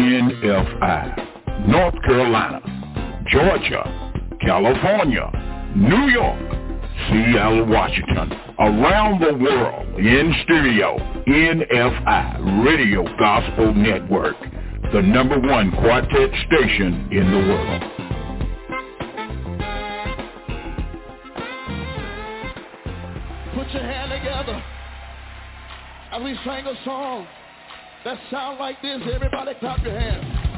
NFI. North Carolina, Georgia, California, New York, Seattle, Washington, around the world, in stereo, NFI, Radio Gospel Network, the number one quartet station in the world. Put your hand together as we sing a song that sound like this. Everybody clap your hands.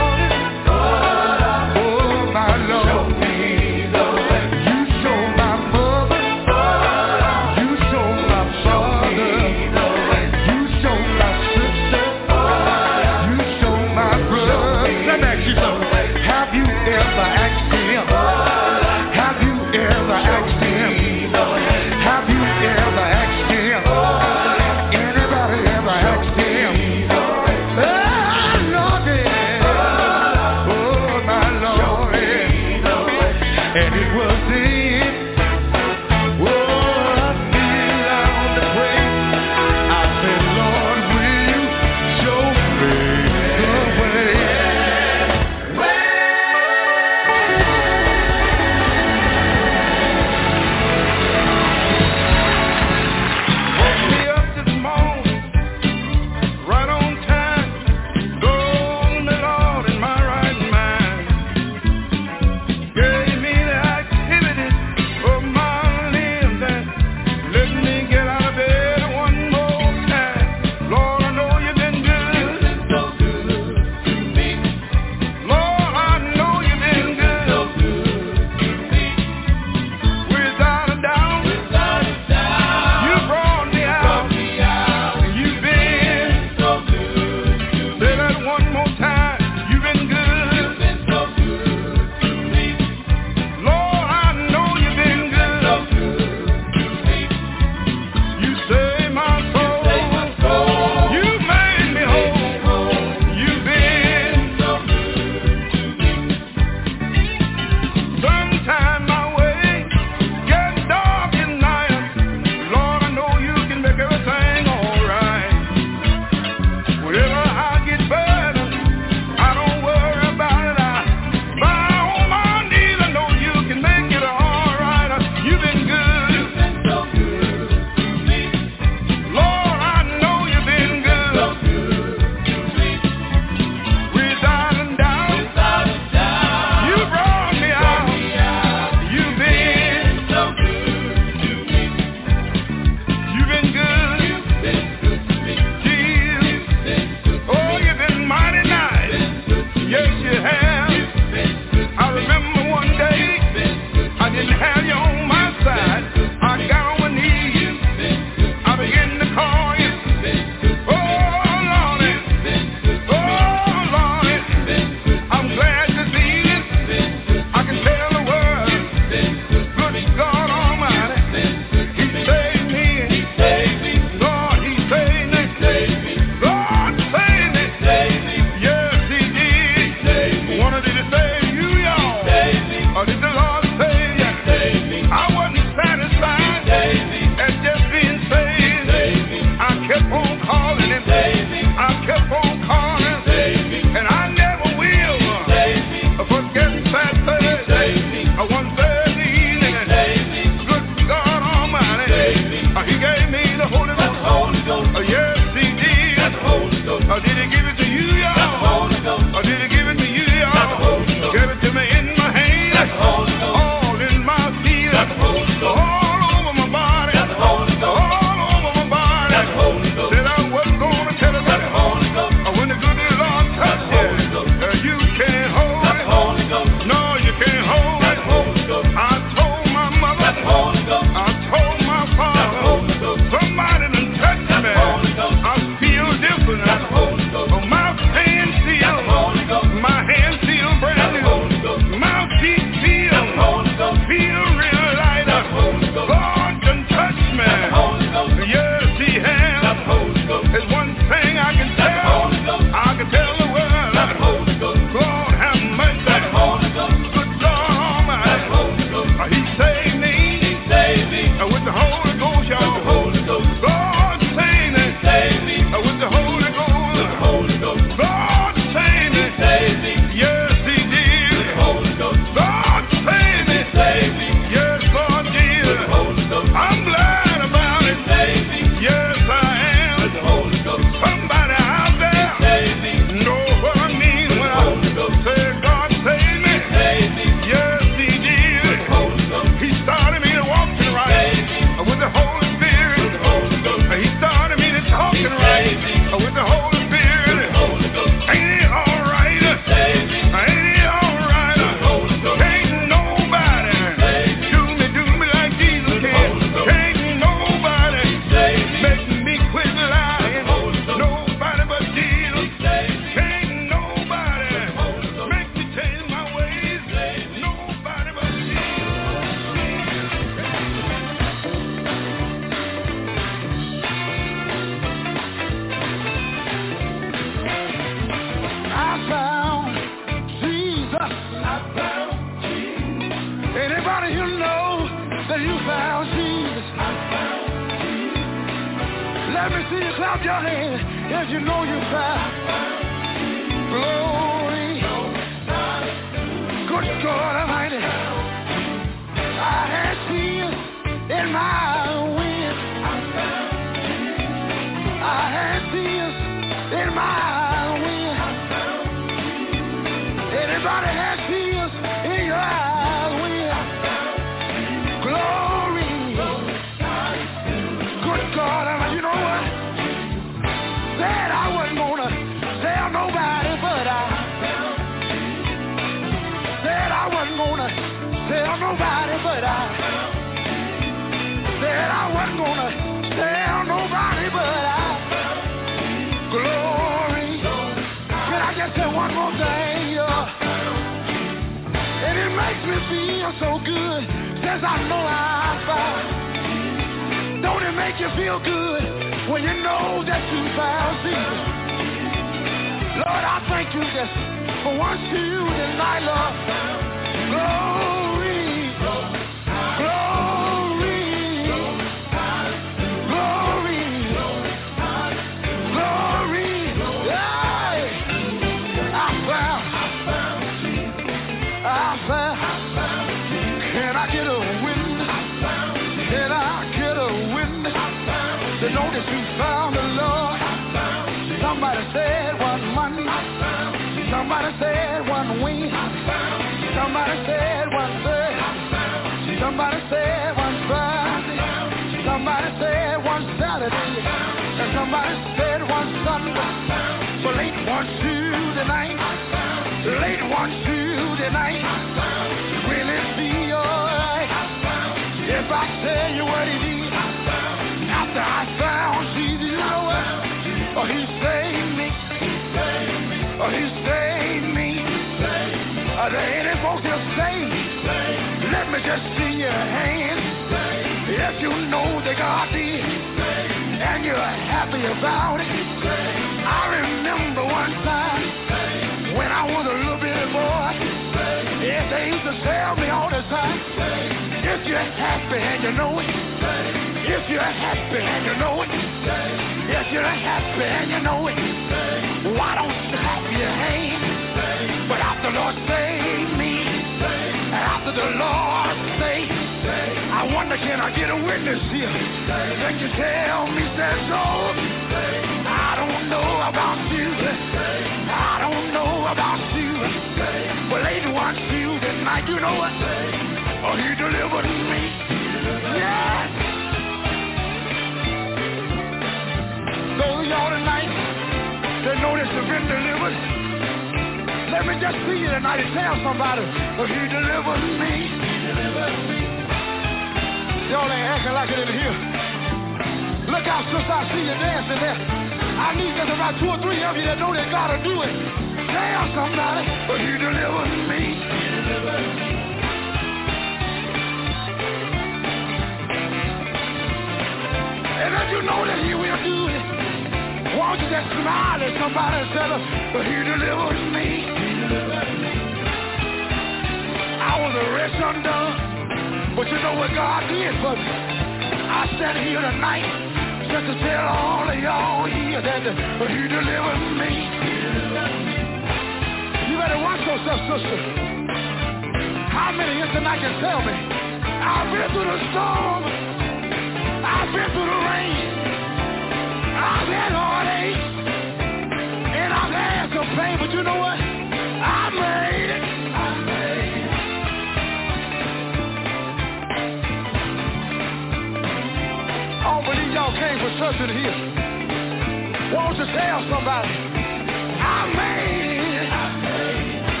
Tell somebody, I made it. I made it.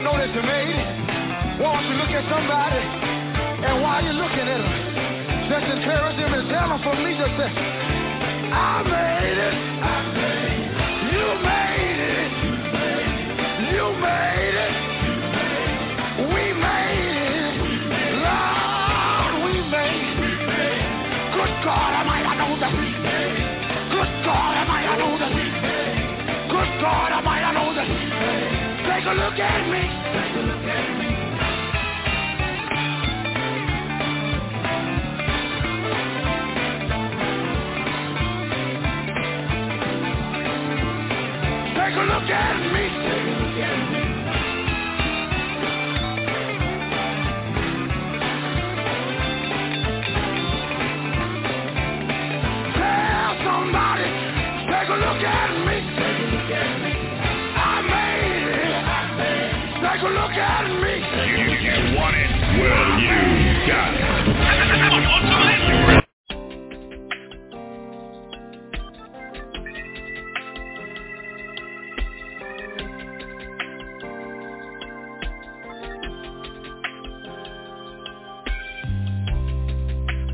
Know that you made it, why don't you look at somebody and while you're looking at them, just encourage them and tell them me just say, I made it. Take a look at me.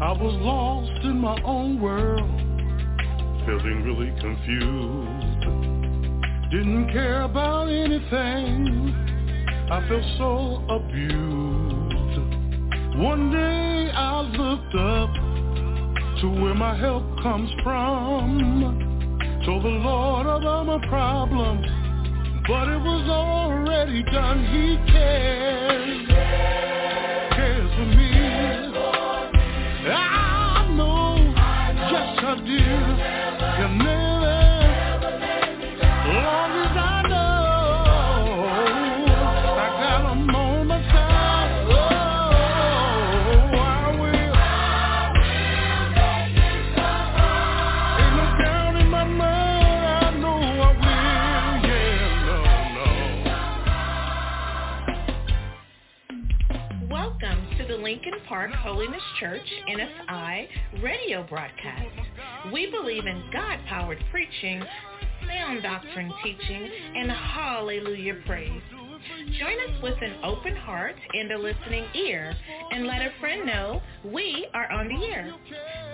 I was lost in my own world, feeling really confused. Didn't care about anything. I felt so abused. One day I looked up to where my help comes from. Told the Lord all my problems, but it was already done. He cares, cares for me. I know, yes I do. Park Holiness Church NFI radio broadcast. We believe in God-powered preaching, sound doctrine teaching, and hallelujah praise. Join us with an open heart and a listening ear, and let a friend know we are on the air.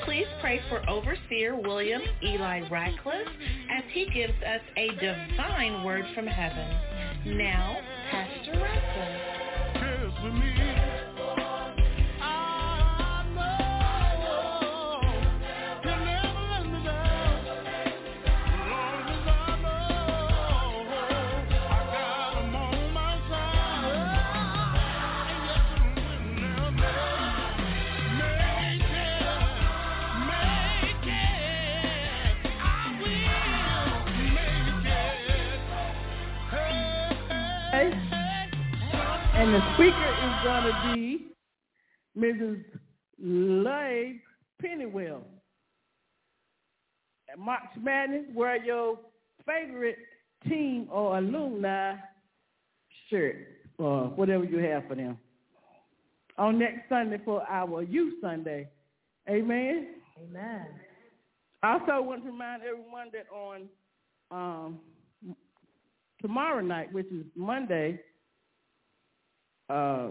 Please pray for Overseer William Eli Ratcliff as he gives us a divine word from heaven. Now, Pastor Ratcliff. And the speaker is going to be Mrs. Lay Pennywell. At March Madness, wear your favorite team or alumni shirt or whatever you have for them. On next Sunday for our Youth Sunday. Amen. Amen. I also want to remind everyone that on um, tomorrow night, which is Monday, uh,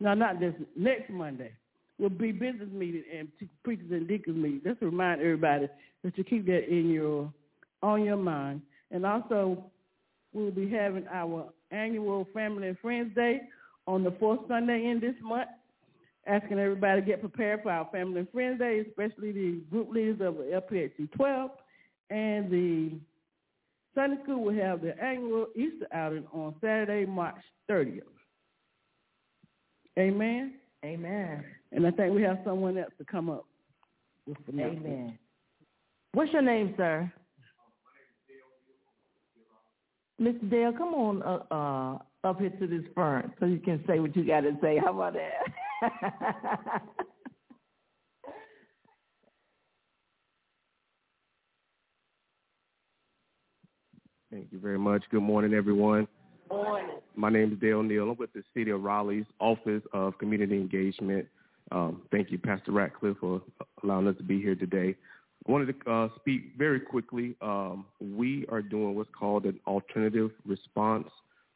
no, not this, next Monday, will be business meeting and preachers and deacons meeting. Just to remind everybody that you keep that in your, on your mind. And also, we'll be having our annual Family and Friends Day on the fourth Sunday in this month asking everybody to get prepared for our Family and Friends Day, especially the group leaders of LPHC 12. And the Sunday School will have their annual Easter outing on Saturday, March 30th. Amen. Amen. And I think we have someone else to come up with the. Amen. What's your name, sir? Mr. Dale, come on uh, uh, up here to this front so you can say what you got to say. How about that? Thank you very much. Good morning, everyone. Morning. My name is Dale Neal. I'm with the City of Raleigh's Office of Community Engagement. Um, thank you, Pastor Ratcliff, for allowing us to be here today. I wanted to uh, speak very quickly. Um, we are doing what's called an alternative response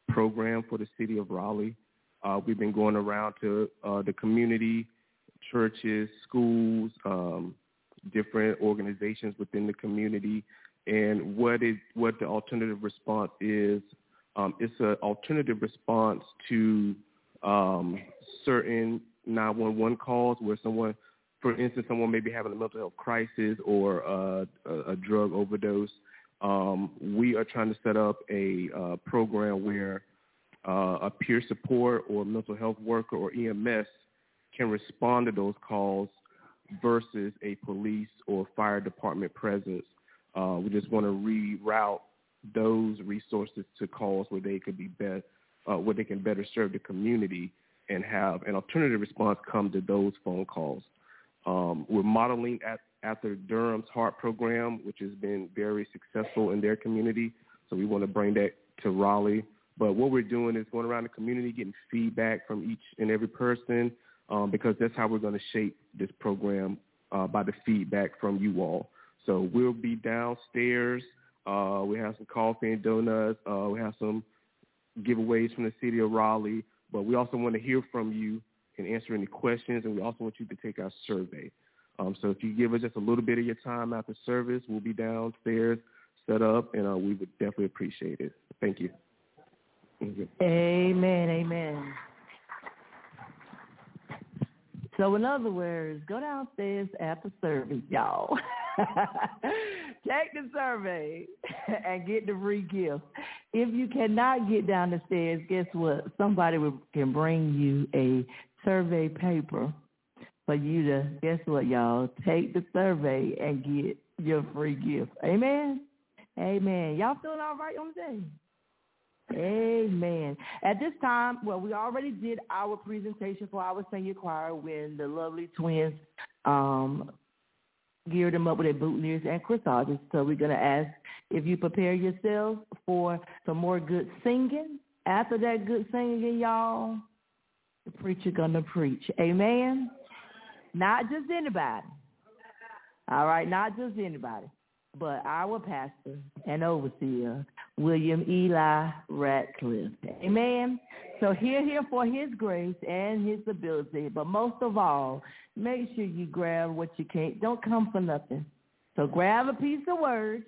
program for the City of Raleigh. Uh, we've been going around to uh, the community, churches, schools, um, different organizations within the community, and what is what the alternative response is. Um, it's an alternative response to um, certain 911 calls where someone, for instance, someone may be having a mental health crisis or uh, a, a drug overdose. Um, we are trying to set up a uh, program where uh, a peer support or mental health worker or EMS can respond to those calls versus a police or fire department presence. Uh, we just want to reroute those resources to calls where they could be better, uh, where they can better serve the community and have an alternative response come to those phone calls. Um, we're modeling at, after Durham's HEART program, which has been very successful in their community. So we want to bring that to Raleigh. But what we're doing is going around the community, getting feedback from each and every person, um, because that's how we're going to shape this program uh, by the feedback from you all. So we'll be downstairs. Uh, we have some coffee and donuts. Uh, we have some giveaways from the city of Raleigh. But we also want to hear from you and answer any questions, and we also want you to take our survey. Um, so if you give us just a little bit of your time after service, we'll be downstairs set up, and uh, we would definitely appreciate it. Thank you. Amen. Amen. So in other words, go downstairs after service, y'all. Take the survey and get the free gift. If you cannot get down the stairs, guess what? Somebody can bring you a survey paper for you to, guess what, y'all? Take the survey and get your free gift. Amen? Amen. Y'all feeling all right on the day? Amen. At this time, well, we already did our presentation for our senior choir when the lovely twins um, geared them up with their boutonnieres and corsages. So we're going to ask if you prepare yourselves for some more good singing. After that good singing, y'all, the preacher going to preach. Amen. Not just anybody. All right, not just anybody but our pastor and overseer, William Eli Ratcliff. Amen. So hear him for his grace and his ability. But most of all, make sure you grab what you can't. Don't come for nothing. So grab a piece of word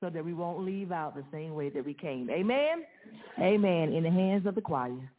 so that we won't leave out the same way that we came. Amen. Amen. In the hands of the choir.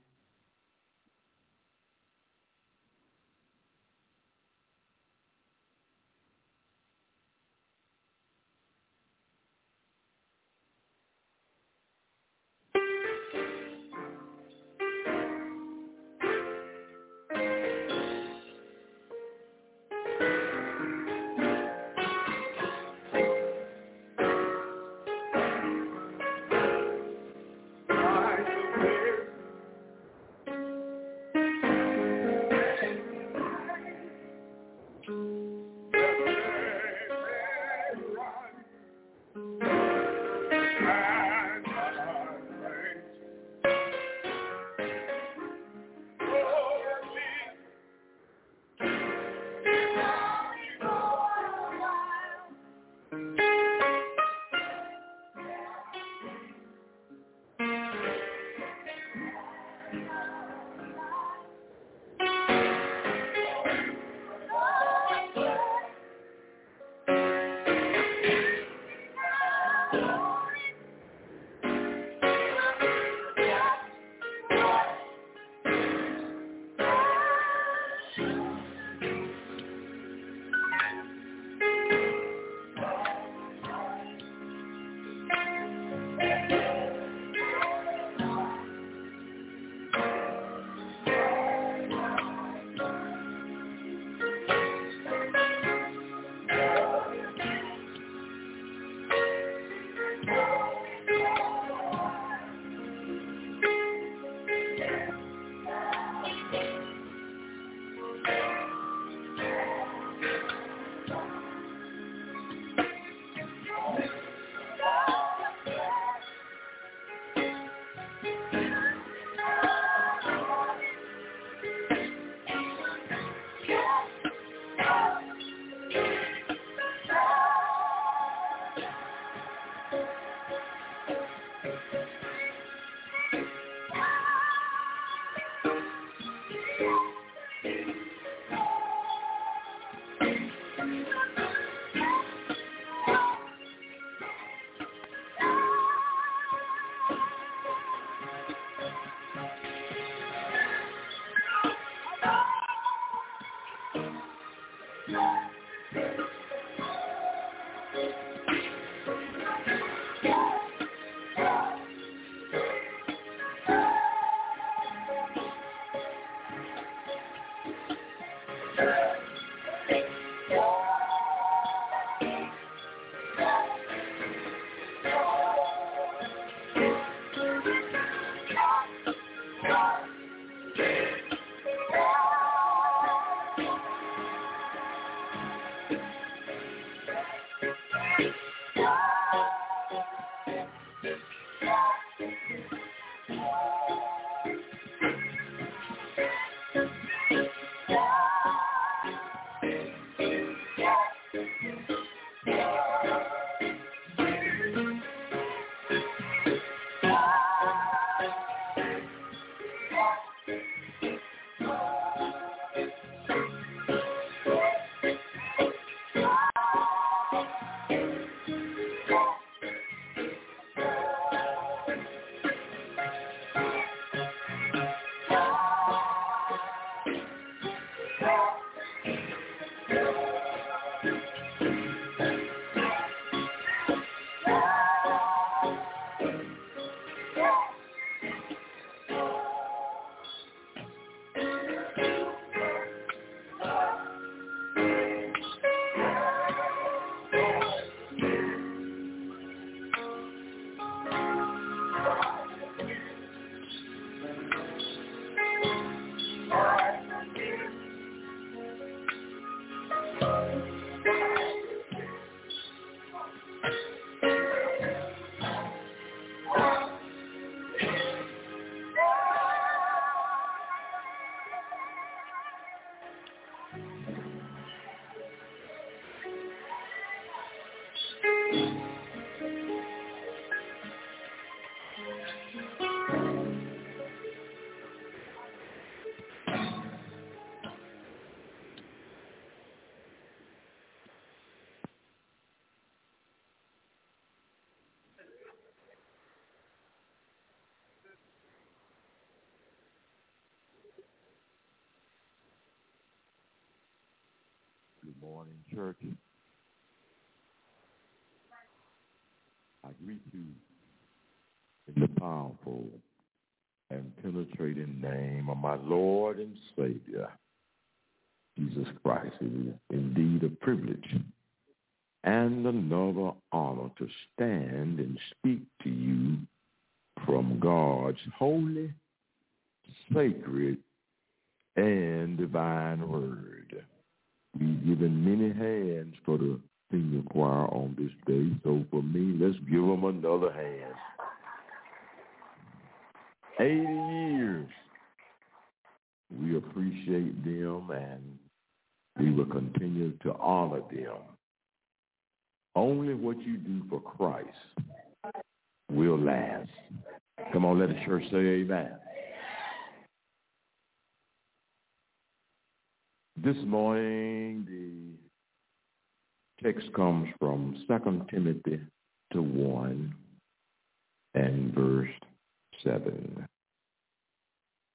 Morning, church. I greet you in the powerful and penetrating name of my Lord and Savior, Jesus Christ. It is indeed a privilege and another honor to stand and speak to you from God's holy, sacred, and divine word. Given many hands for the senior choir on this day, so for me, let's give them another hand. 80 years. We appreciate them and we will continue to honor them. Only what you do for Christ will last. Come on, let the church say amen. This morning, the text comes from 2 Timothy to 1 and verse 7.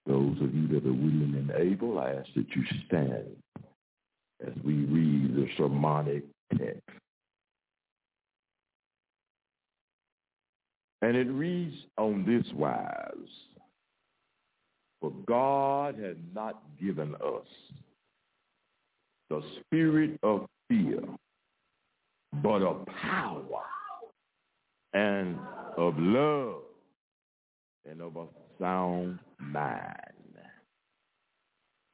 Those of you that are willing and able, I ask that you stand as we read the sermonic text. And it reads on this wise, For God has not given us the spirit of fear, but of power and of love and of a sound mind.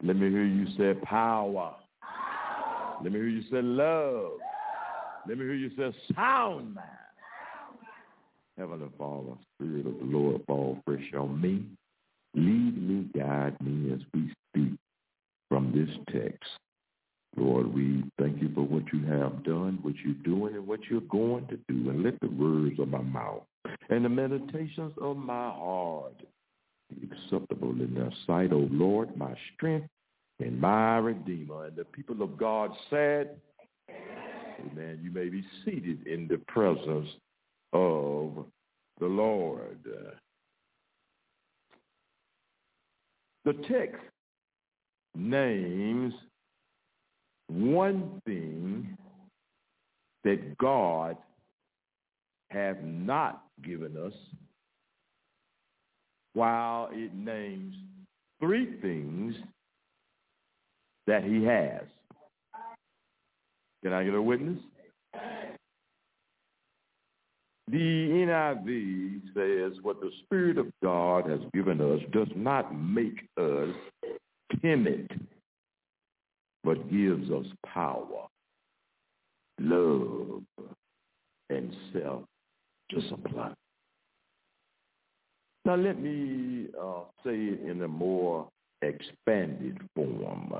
Let me hear you say power. Let me hear you say love. Let me hear you say sound mind. Heavenly Father, Spirit of the Lord, fall fresh on me. Lead me, guide me as we speak from this text. Lord, we thank you for what you have done, what you're doing, and what you're going to do. And let the words of my mouth and the meditations of my heart be acceptable in thy sight, O Lord, my strength and my redeemer. And the people of God said, Amen. You may be seated in the presence of the Lord. The text names one thing that God have not given us, while it names three things that he has. Can I get a witness? The NIV says what the Spirit of God has given us does not make us timid, but gives us power, love, and self-discipline. Now let me uh, say it in a more expanded form.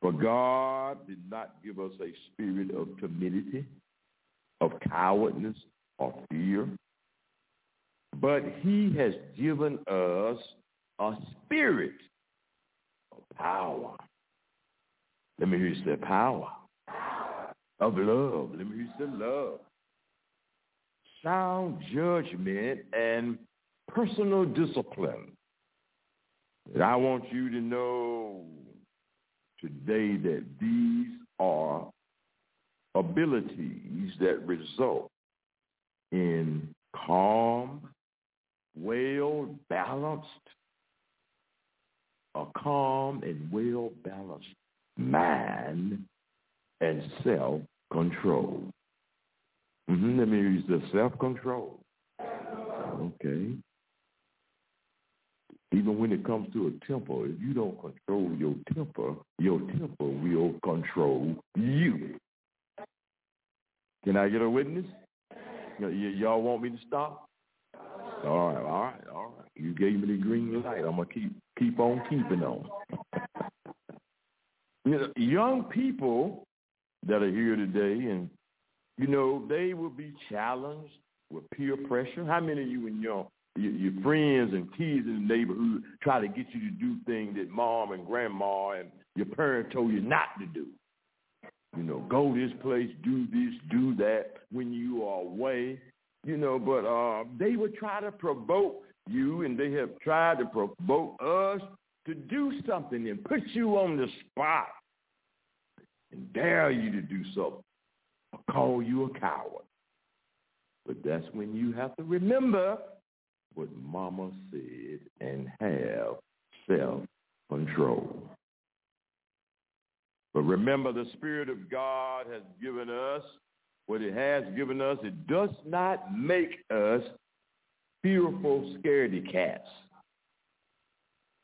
For God did not give us a spirit of timidity, of cowardness, or fear, but he has given us a spirit of power. Let me hear you say power. Of love. Let me hear you say love. Sound judgment and personal discipline. And I want you to know today that these are abilities that result in calm, well balanced, a calm and well-balanced mind and self-control. Mm-hmm. Let me use the self-control. Okay. Even when it comes to a temper, if you don't control your temper, your temper will control you. Can I get a witness? Y- y- y'all want me to stop? All right, all right, all right. You gave me the green light. I'm gonna keep keep on keeping on. you know, young people that are here today, and you know, they will be challenged with peer pressure. How many of you and your your, friends and kids in the neighborhood try to get you to do things that mom and grandma and your parents told you not to do? You know, go this place, do this, do that when you are away. You know, but uh, they would try to provoke you, and they have tried to provoke us to do something and put you on the spot and dare you to do something or call you a coward. But that's when you have to remember what mama said and have self-control. But remember, the Spirit of God has given us what it has given us. It does not make us fearful scaredy cats.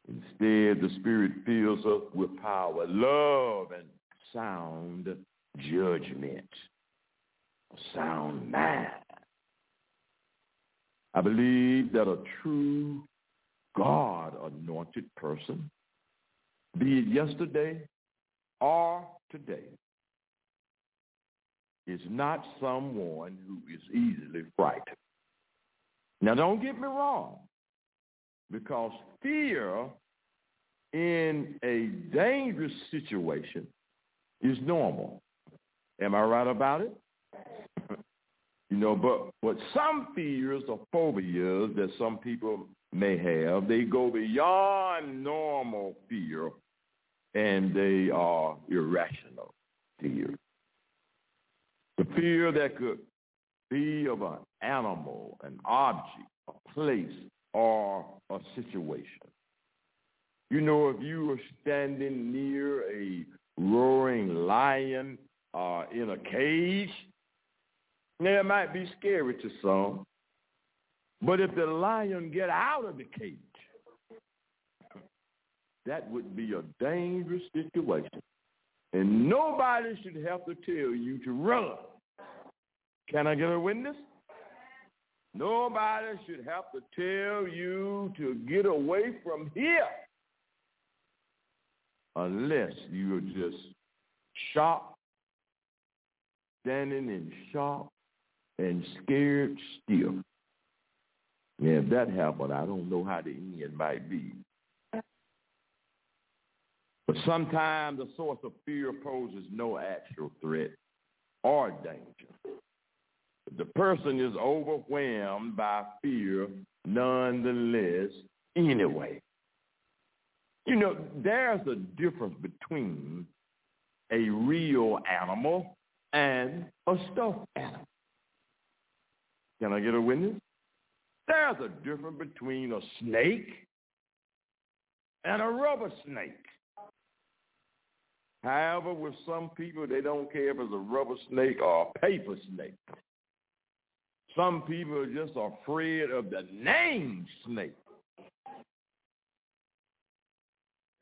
Instead, the Spirit fills us with power, love, and sound judgment, sound mind. I believe that a true God-anointed person, be it yesterday or today, is not someone who is easily frightened. Now, don't get me wrong, because fear in a dangerous situation is normal. Am I right about it? you know, but what some fears or phobias that some people may have, they go beyond normal fear and they are irrational fear. The fear that could be of an animal, an object, a place, or a situation. You know, if you were standing near a roaring lion uh, in a cage, now it might be scary to some. But if the lion get out of the cage, that would be a dangerous situation. And nobody should have to tell you to run. Can I get a witness? Nobody should have to tell you to get away from here unless you're just shocked, standing in shock and scared still. And if that happened, I don't know how the end might be. But sometimes the source of fear poses no actual threat or danger. The person is overwhelmed by fear nonetheless anyway. You know, there's a difference between a real animal and a stuffed animal. Can I get a witness? There's a difference between a snake and a rubber snake. However, with some people, they don't care if it's a rubber snake or a paper snake. Some people are just afraid of the name snake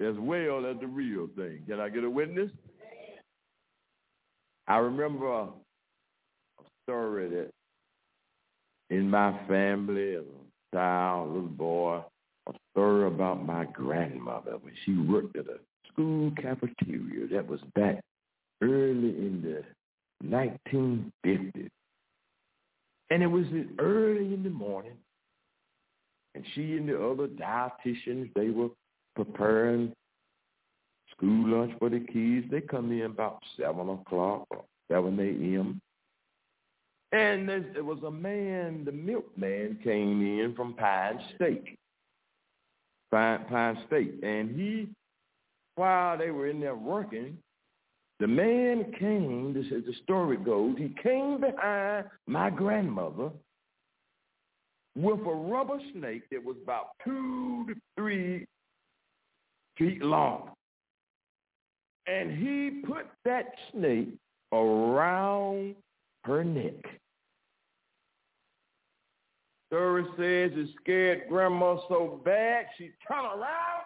as well as the real thing. Can I get a witness? I remember a story that in my family, as a child, little boy, a story about my grandmother when she worked at a school cafeteria. That was back early in the 1950s. And it was early in the morning, and she and the other dietitians, they were preparing school lunch for the kids. They come in about 7 o'clock or 7 a.m. And there was a man, the milkman came in from Pine State. Pine, Pine State. And he, while they were in there working, the man came, this is the story goes, he came behind my grandmother with a rubber snake that was about two to three feet long. And he put that snake around her neck. Story says it scared grandma so bad she turned around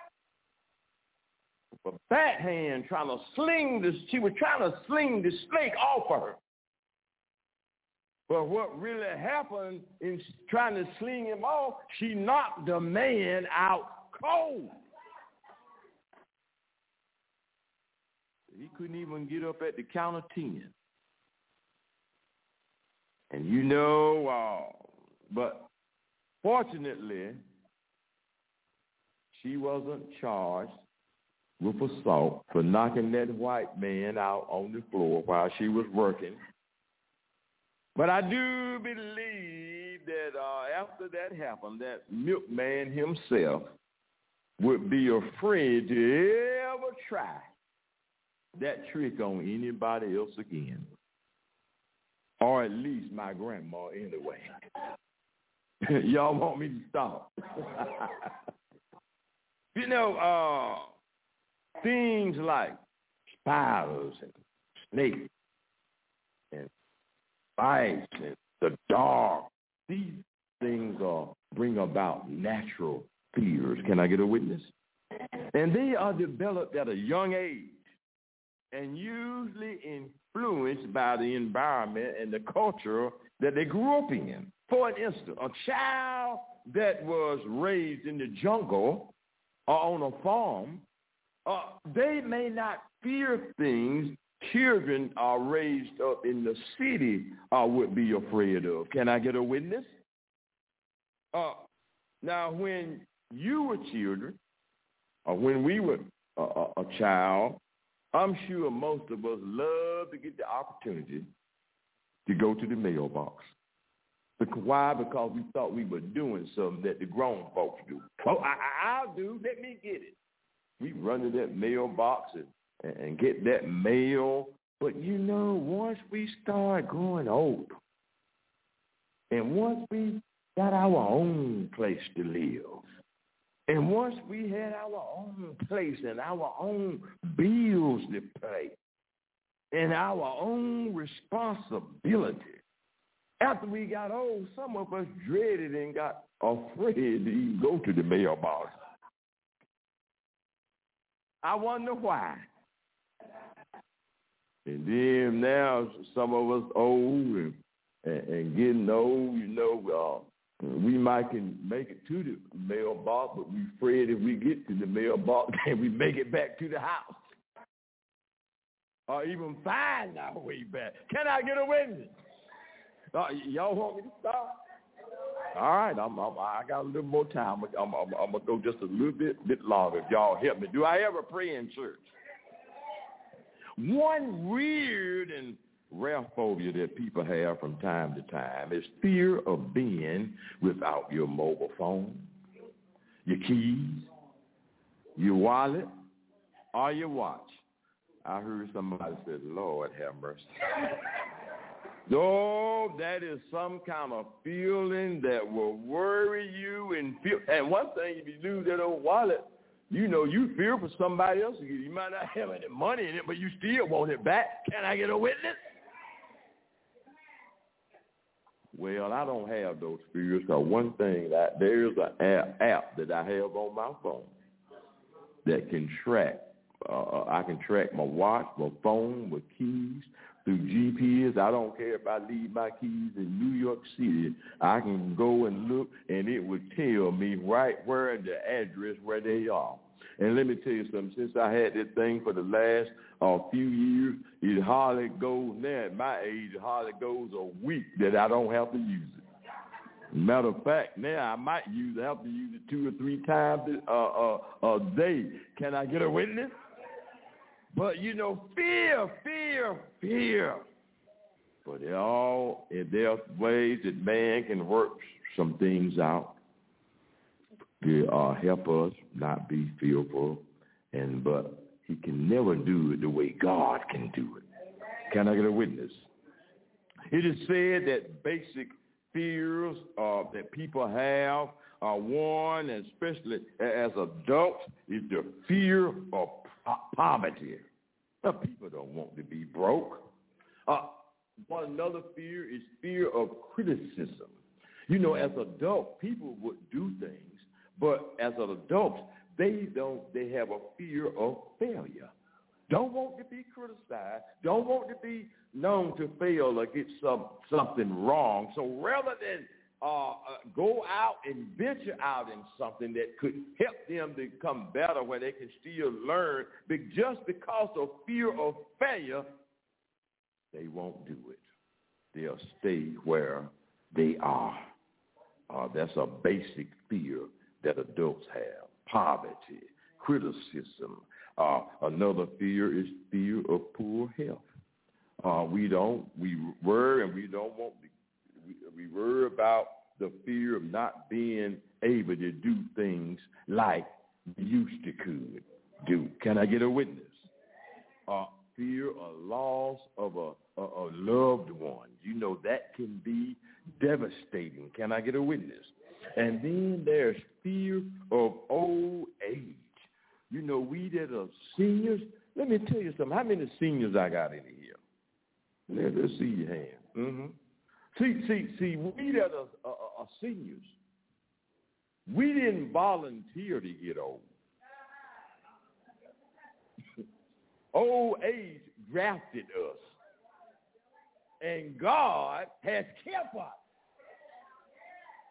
with a bat hand trying to sling this. She was trying to sling the snake off her. But what really happened in trying to sling him off, she knocked the man out cold. He couldn't even get up at the count of 10. And you know, uh, but fortunately, she wasn't charged with assault for knocking that white man out on the floor while she was working. But I do believe that uh, after that happened, that milkman himself would be afraid to ever try that trick on anybody else again. Or at least my grandma anyway. Y'all want me to stop? you know, uh, things like spiders and snakes and bites and the dark, these things uh, bring about natural fears. Can I get a witness? And they are developed at a young age and usually influenced by the environment and the culture that they grew up in. For an instance, a child that was raised in the jungle or on a farm, uh, they may not fear things children are raised up in the city uh, would be afraid of. Can I get a witness? Uh, now, when you were children, or when we were a, a, a child, I'm sure most of us love to get the opportunity to go to the mailbox. Why? Because we thought we were doing something that the grown folks do. Oh, I, I'll do. Let me get it. We run to that mailbox and, and get that mail. But you know, once we start growing old, and once we got our own place to live, and once we had our own place and our own bills to pay and our own responsibility, after we got old, some of us dreaded and got afraid to even go to the mailbox. I wonder why. And then now some of us old and, and, and getting old, you know, uh, we might can make it to the mailbox, but we afraid if we get to the mailbox and we make it back to the house. Or even find our way back. Can I get a witness? Uh, y'all want me to start? All right, I'm, I'm, I got a little more time. I'm, I'm, I'm to go just a little bit, bit longer if y'all help me. Do I ever pray in church? One weird and rare phobia that people have from time to time is fear of being without your mobile phone, your keys, your wallet, or your watch. I heard somebody say, Lord have mercy. No, that is some kind of feeling that will worry you and feel. And one thing, if you lose that old wallet, you know you fear for somebody else. You might not have any money in it, but you still want it back. Can I get a witness? Well, I don't have those fears because one thing that there's an app, app that I have on my phone that can track. Uh, I can track my watch, my phone, my keys through GPS. I don't care if I leave my keys in New York City. I can go and look, and it would tell me right where the address where they are. And let me tell you something. Since I had this thing for the last uh, few years, it hardly goes now at my age. It hardly goes a week that I don't have to use it. Matter of fact, now I might use it, have to use it two or three times uh, uh, a day. Can I get a witness? But you know, fear, fear, fear. But there all there are ways that man can work some things out to uh, help us not be fearful, and but he can never do it the way God can do it. Can I get a witness? It is said that basic fears uh, that people have, are one, especially as adults, is the fear of poverty. Now, people don't want to be broke. Uh, one another fear is fear of criticism. You know, as adults, people would do things, but as adults, they don't. They have a fear of failure. Don't want to be criticized. Don't want to be known to fail or get some something wrong. So rather than uh, uh, go out and venture out in something that could help them become better, where they can still learn, but just because of fear of failure, they won't do it. They'll stay where they are. Uh, that's a basic fear that adults have. Poverty, criticism. Uh, another fear is fear of poor health. Uh, we don't, we worry and we don't want, we, we worry about the fear of not being able to do things like we used to could do. Can I get a witness? Uh, fear or loss of a, a, a loved one. You know, that can be devastating. Can I get a witness? And then there's fear of old age. You know, we that are seniors, let me tell you something. How many seniors I got in here? Let, us see your hand. Mm-hmm. See, see, see, we that are, are, are seniors, we didn't volunteer to get old. old age drafted us. And God has kept us.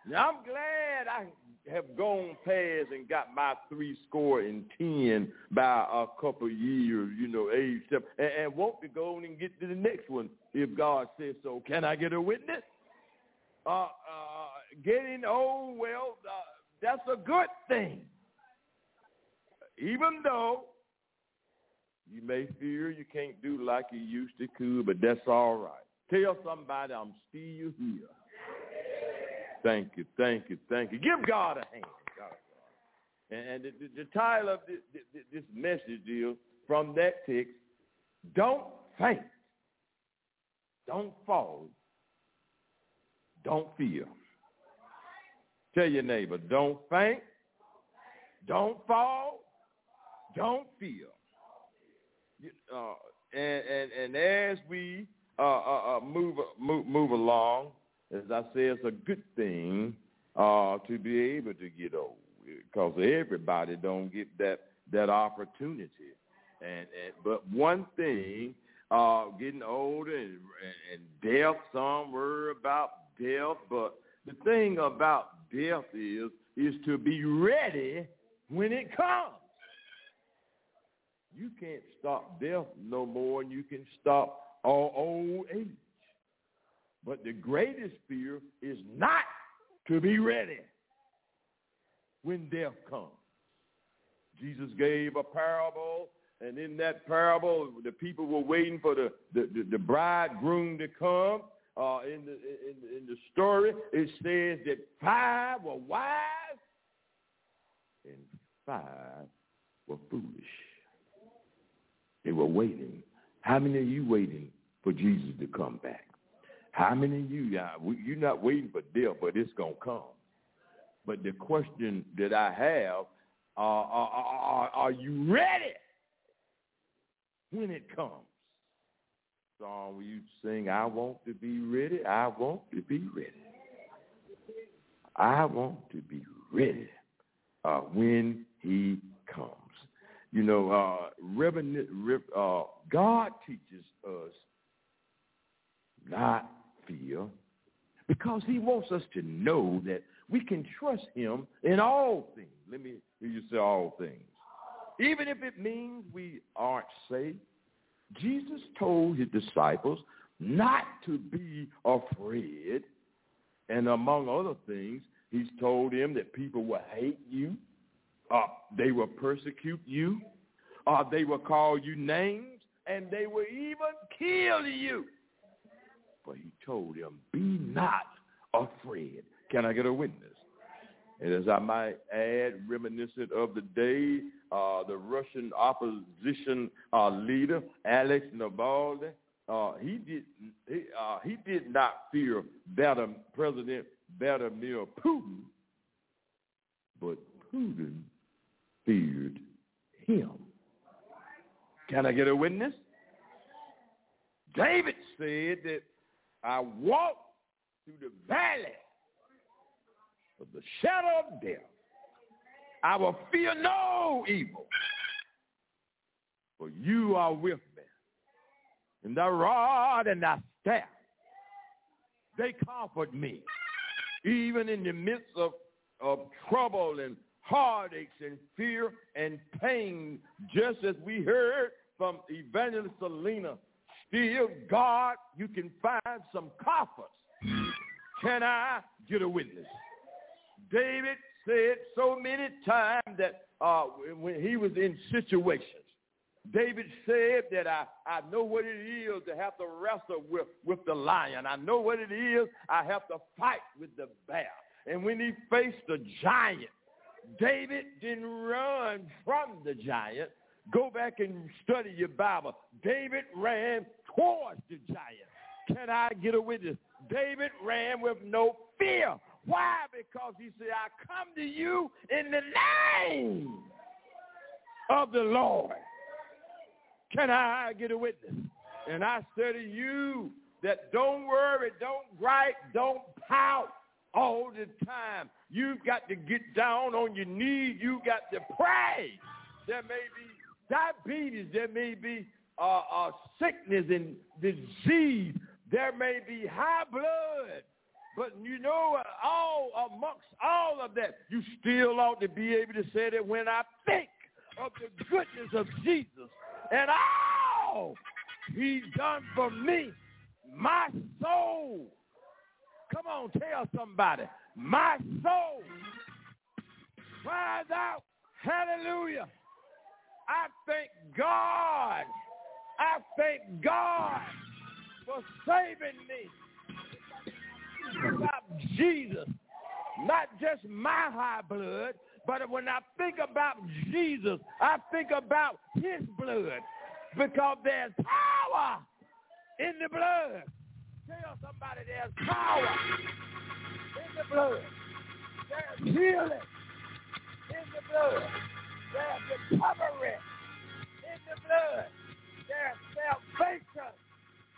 Now, I'm glad I have gone past and got my three score and ten by a couple years, you know, age and, and want to go and get to the next one if God says so. Can I get a witness? Uh, uh, getting old, well, uh, that's a good thing. Even though you may fear you can't do like you used to could, but that's all right. Tell somebody I'm still here. Thank you, thank you, thank you. Give God a hand. And the, the, the title of this, this message is from that text, don't faint. Don't fall. Don't fear. Tell your neighbor, don't faint. Don't fall. Don't fear. Uh, and, and, and as we uh, uh, uh, move, move, move along, as I say, it's a good thing uh, to be able to get old because everybody don't get that that opportunity. And, and but one thing, uh, getting older and, and death, some worry about death, but the thing about death is is to be ready when it comes. You can't stop death no more than you can stop all old age. But the greatest fear is not to be ready when death comes. Jesus gave a parable, and in that parable, the people were waiting for the, the, the, the bridegroom to come. Uh, in, the, in, in the story, it says that five were wise and five were foolish. They were waiting. How many of you waiting for Jesus to come back? How many of you, you're not waiting for death, but it's going to come. But the question that I have, uh, are, are, are you ready when it comes? Song where you sing, I want to be ready, I want to be ready. I want to be ready uh, when he comes. You know, uh, uh, God teaches us not fear because he wants us to know that we can trust him in all things. Let me hear you say all things. Even if it means we aren't saved. Jesus told his disciples not to be afraid. And among other things, he's told them that people will hate you. Uh, they will persecute you. Uh, they will call you names. And they will even kill you. But he told him, be not afraid. Can I get a witness? And as I might add, reminiscent of the day, uh, the Russian opposition uh, leader, Alex Navalny, uh, he did he, uh, he did not fear President Vladimir Putin, but Putin feared him. Can I get a witness? David said that I walk through the valley of the shadow of death. I will fear no evil, for you are with me. And thy rod and thy staff, they comfort me. Even in the midst of, of trouble and heartaches and fear and pain, just as we heard from Evangelist Selena, still, God, you can find some coffers. Can I get a witness? David said so many times that uh, when he was in situations, David said that I, I know what it is to have to wrestle with, with the lion. I know what it is I have to fight with the bear. And when he faced the giant, David didn't run from the giant. Go back and study your Bible. David ran towards the giant. Can I get a witness? David ran with no fear. Why? Because he said, I come to you in the name of the Lord. Can I get a witness? And I say to you that don't worry, don't gripe, don't pout all the time. You've got to get down on your knees. You've got to pray. There may be diabetes. There may be uh, uh, sickness and disease. There may be high blood. But you know, all amongst all of that, you still ought to be able to say that when I think of the goodness of Jesus and all he's done for me, my soul, come on, tell somebody, my soul cries out, hallelujah. I thank God. I thank God for saving me about Jesus, not just my high blood, but when I think about Jesus, I think about his blood because there's power in the blood. Tell somebody there's power in the blood. There's healing in the blood. There's recovery in the blood. There's salvation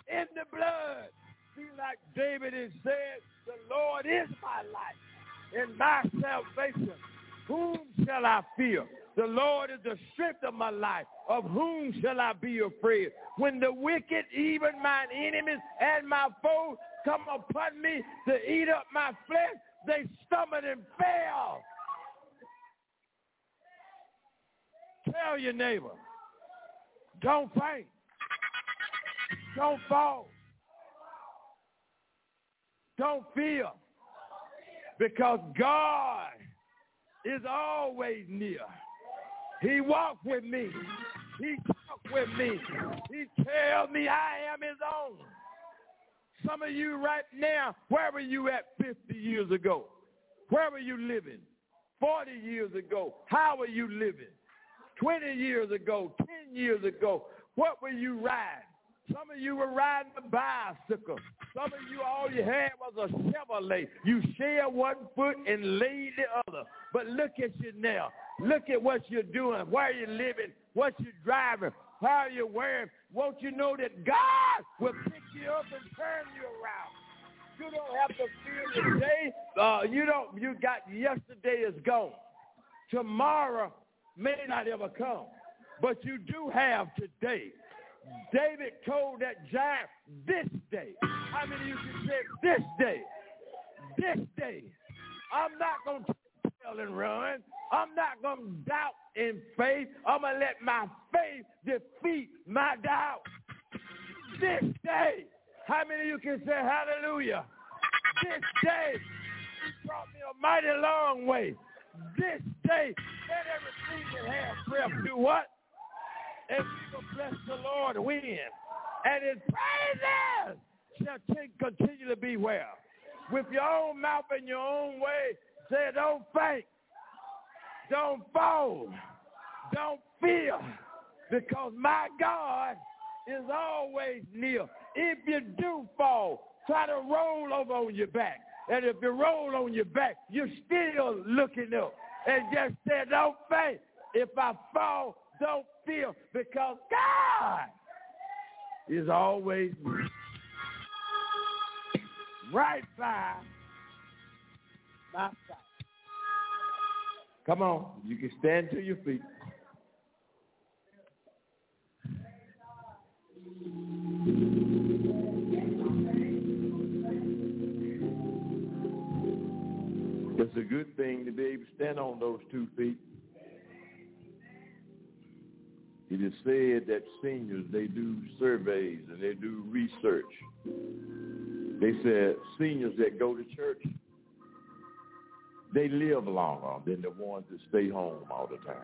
in the blood be like David and said, the Lord is my life and my salvation. Whom shall I fear? The Lord is the strength of my life. Of whom shall I be afraid? When the wicked, even mine enemies and my foes, come upon me to eat up my flesh, they stumbled and fell. Tell your neighbor, don't faint. Don't fall. Don't fear. Because God is always near. He walks with me. He talks with me. He tells me I am his own. Some of you right now, where were you at 50 years ago? Where were you living? 40 years ago, how were you living? 20 years ago, 10 years ago, what were you riding? Some of you were riding a bicycle. Some of you, all you had was a Chevrolet. You share one foot and laid the other. But look at you now. Look at what you're doing, where you're living, what you're driving, how you're wearing. Won't you know that God will pick you up and turn you around? You don't have to fear today. Uh, you don't. You got yesterday is gone. Tomorrow may not ever come, but you do have today. David told that giant, this day. How many of you can say this day? This day. I'm not going to tell and run. I'm not going to doubt in faith. I'm going to let my faith defeat my doubt. This day. How many of you can say hallelujah? This day brought me a mighty long way. This let everything that has breath do what? and we will bless the Lord win. And his praises shall continue to be well. With your own mouth and your own way, say, don't faint, don't fall, don't fear, because my God is always near. If you do fall, try to roll over on your back. And if you roll on your back, you're still looking up. And just say, don't faint. If I fall, don't fear because God is always right by my side. Come on, you can stand to your feet. It's a good thing to be able to stand on those two feet. It is said that seniors, they do surveys and they do research. They said seniors that go to church, they live longer than the ones that stay home all the time.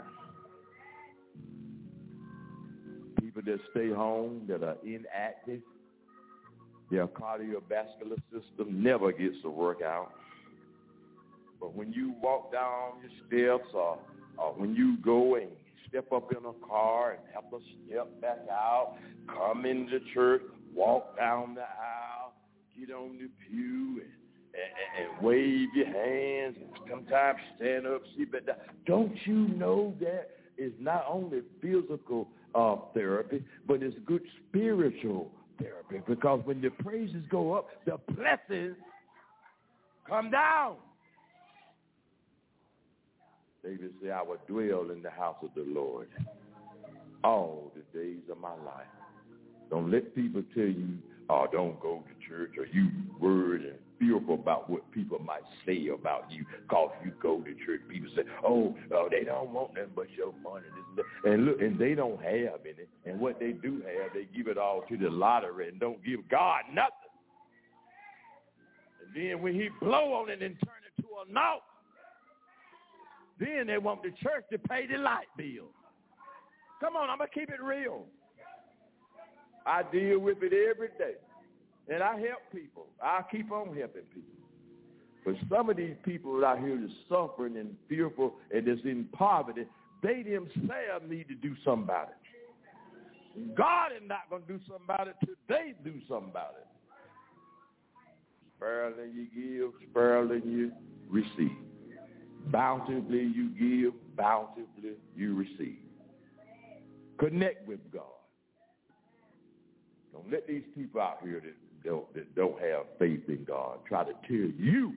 People that stay home, that are inactive, their cardiovascular system never gets to work out. But when you walk down your steps or, or when you go and step up in a car and have to step back out, come into church, walk down the aisle, get on the pew and, and, and wave your hands and sometimes stand up, sit back down. Don't you know that is not only physical uh, therapy, but it's good spiritual therapy because when the praises go up, the blessings come down. David said, I will dwell in the house of the Lord all the days of my life. Don't let people tell you, oh, don't go to church or you worried and fearful about what people might say about you because you go to church. People say, oh, oh they don't want nothing but your money. And look, and they don't have any. And what they do have, they give it all to the lottery and don't give God nothing. And then when he blow on it and turn it to a naught, then they want the church to pay the light bill. Come on, I'm going to keep it real. I deal with it every day. And I help people. I keep on helping people. But some of these people out here that's suffering and fearful and that's in poverty, they themselves need to do something about it. God is not going to do something about it till they do something about it. Sparingly you give, sparingly you receive. Bountifully you give, bountifully you receive. Connect with God. Don't let these people out here that don't, that don't have faith in God try to tell you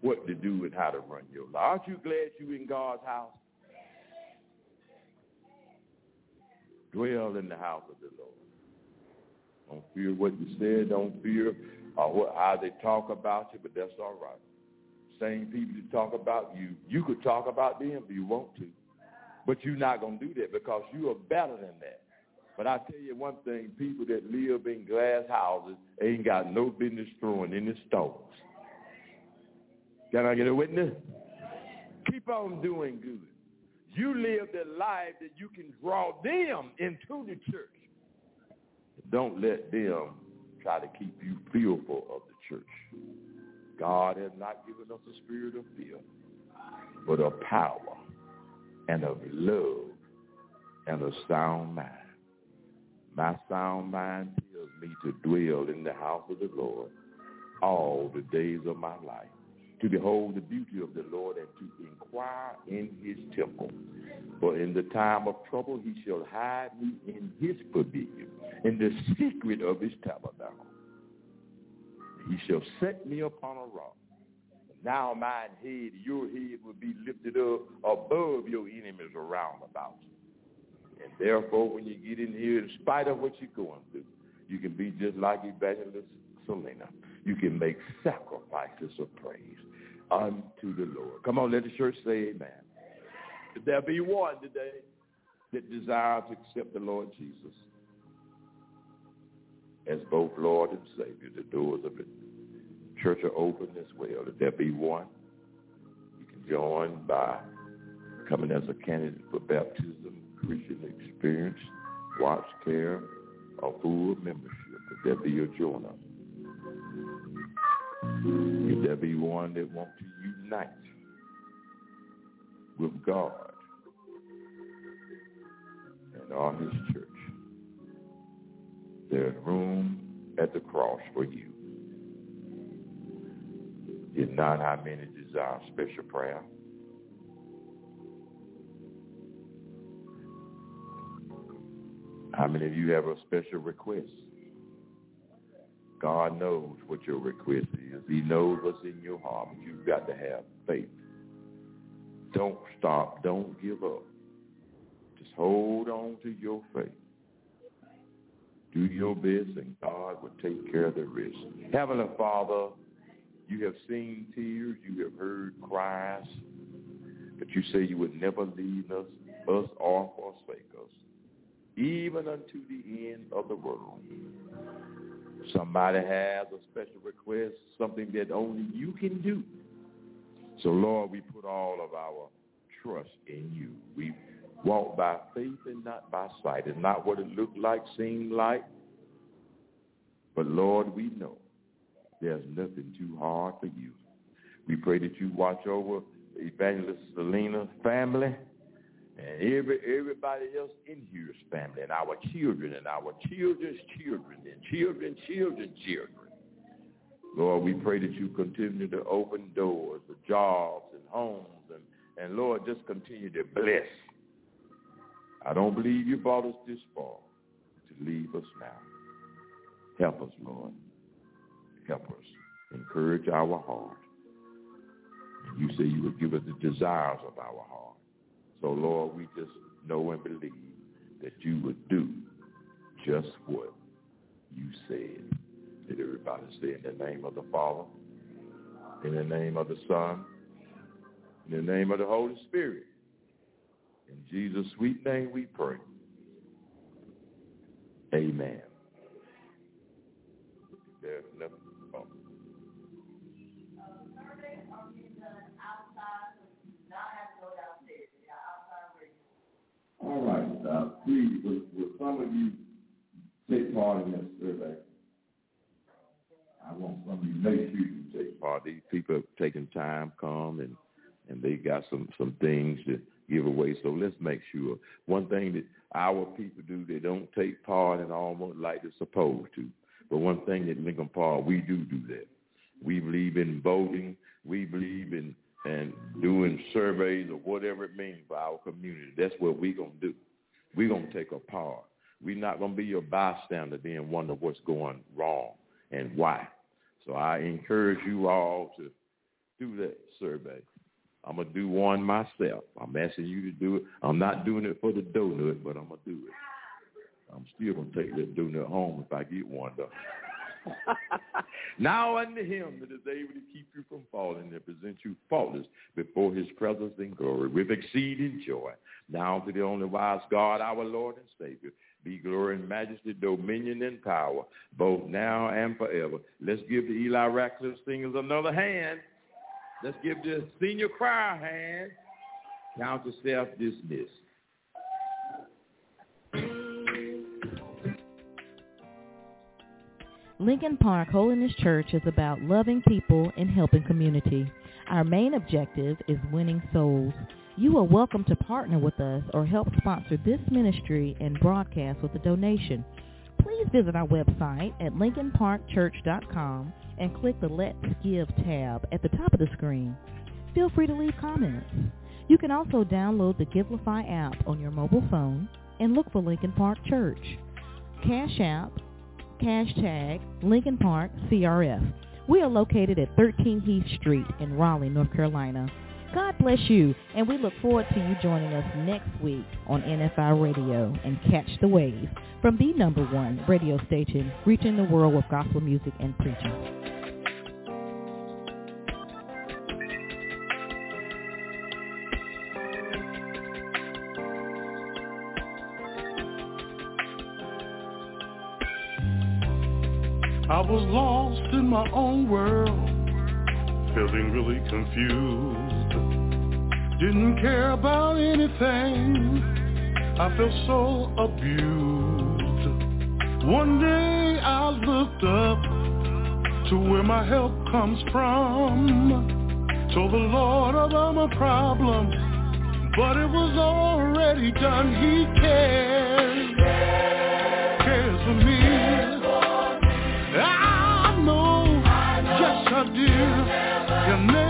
what to do and how to run your life. Aren't you glad you in God's house? Dwell in the house of the Lord. Don't fear what you said. Don't fear uh, what, how they talk about you, but that's all right. Same people that talk about you, you could talk about them if you want to, but you're not going to do that because you are better than that. But I tell you one thing, people that live in glass houses ain't got no business throwing any stones. Can I get a witness? Keep on doing good. You live the life that you can draw them into the church. Don't let them try to keep you fearful of the church. God has not given us a spirit of fear, but of power and of love and a sound mind. My sound mind tells me to dwell in the house of the Lord all the days of my life, to behold the beauty of the Lord and to inquire in his temple. For in the time of trouble he shall hide me in his pavilion, in the secret of his tabernacle. He shall set me upon a rock. Now mine head, your head will be lifted up above your enemies around about you. And therefore, when you get in here, in spite of what you're going through, you can be just like Evangelist Selena. You can make sacrifices of praise unto the Lord. Come on, let the church say amen. If there be one today that desires to accept the Lord Jesus as both Lord and Savior, the doors of the church are open as well. If there be one, you can join by coming as a candidate for baptism Christian experience, watch care, or full membership, if there be a joiner. If there be one that wants to unite with God and all his church, There's room at the cross for you. If not, how many desire special prayer? How many of you have a special request? God knows what your request is. He knows what's in your heart, but you've got to have faith. Don't stop. Don't give up. Just hold on to your faith. Do your best, and God will take care of the rest. Heavenly Father, you have seen tears. You have heard cries. But you say you would never leave us, us or forsake us, even unto the end of the world. Somebody has a special request, something that only you can do. So, Lord, we put all of our trust in you. We walk by faith and not by sight. It's not what it looked like, seemed like. But, Lord, we know there's nothing too hard for you. We pray that you watch over Evangelist Selena's family and every everybody else in here's family and our children and our children's children and children, children, children. Lord, we pray that you continue to open doors for jobs and homes and, and Lord, just continue to bless. I don't believe you brought us this far to leave us now. Help us, Lord. Help us. Encourage our heart. And you say you would give us the desires of our heart. So, Lord, we just know and believe that you would do just what you said. Did everybody say in the name of the Father, in the name of the Son, in the name of the Holy Spirit? In Jesus' sweet name we pray. Amen. There's nothing. Please, will, some of you take part in this survey? I want some of you make sure you take part. These people have taken time, come, and and they got some some things to give away. So let's make sure. One thing that our people do, they don't take part in almost like they're supposed to. But one thing that Lincoln Park, we do do that. We believe in voting. We believe in and doing surveys or whatever it means for our community. That's what we're going to do. We're going to take a part. We're not going to be your bystander then wonder what's going wrong and why. So I encourage you all to do that survey. I'm going to do one myself. I'm asking you to do it. I'm not doing it for the donut, but I'm going to do it. I'm still going to take that donut home if I get one, though. now unto him that is able to keep you from falling and present you faultless before his presence in glory with exceeding joy. Now to the only wise God, our Lord and Savior, be glory and majesty, dominion and power, both now and forever. Let's give the Eli Ratcliff singers another hand. Let's give the senior choir a hand. Count yourself dismissed. Lincoln Park Holiness Church is about loving people and helping community. Our main objective is winning souls. You are welcome to partner with us or help sponsor this ministry and broadcast with a donation. Please visit our website at lincolnparkchurch.com and click the Let's Give tab at the top of the screen. Feel free to leave comments. You can also download the Givelify app on your mobile phone and look for Lincoln Park Church. Cash App hashtag Lincoln Park CRF. We are located at 13 Heath Street in Raleigh, North Carolina. God bless you, and we look forward to you joining us next week on NFI Radio and Catch the Wave from the number one radio station reaching the world with gospel music and preaching. Was lost in my own world, feeling really confused. Didn't care about anything. I felt so abused. One day I looked up to where my help comes from. Told the Lord about my problem, but it was already done. He cares, cares for me. do. You never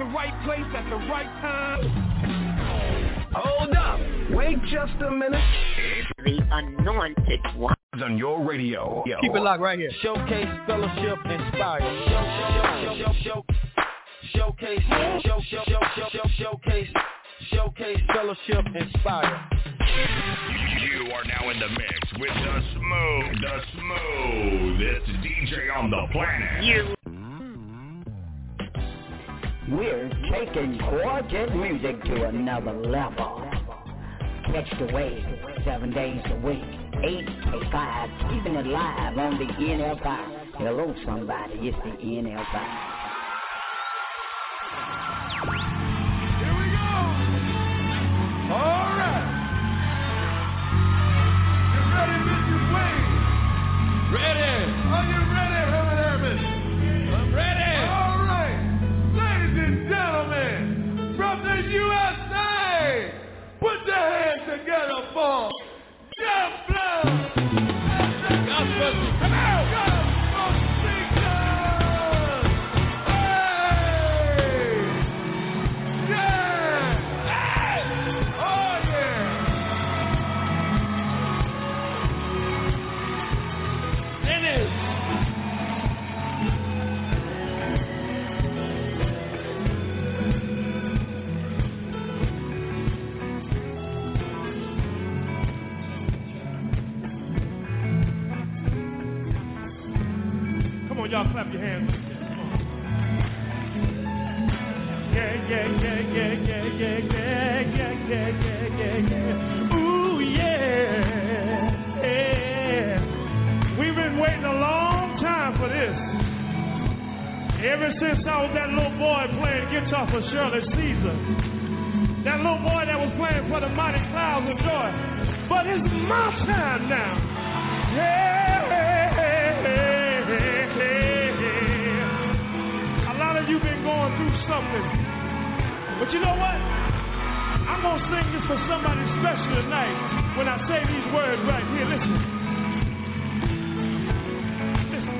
the right place at the right time. Hold up. Wait just a minute. The anointed one. On your radio. Yo. Keep it locked right here. Showcase, fellowship, inspired. Show, show, show, showcase, show, show, show, show, showcase, showcase, fellowship, inspire. You are now in the mix with the smooth, the smoothest DJ on the planet. You we're taking quartet music to another level. Catch the wave seven days a week, eight to five, keeping it live on the NFI. Hello, somebody. It's the NFI. Ready? Are you ready, Herman Irvin? I'm ready and gentlemen, from the USA, put your hands together for Jeff Blow. on, y'all clap your hands. Yeah, yeah, yeah, yeah, yeah, yeah, yeah, yeah, yeah, yeah, yeah, yeah. Ooh, yeah, yeah. We've been waiting a long time for this. Ever since I was that little boy playing guitar for Shirley Caesar. That little boy that was playing for the Mighty Clouds of Joy. But it's my time now. Yeah. you've been going through something. But you know what? I'm going to sing this for somebody special tonight when I say these words right here. Listen. Listen.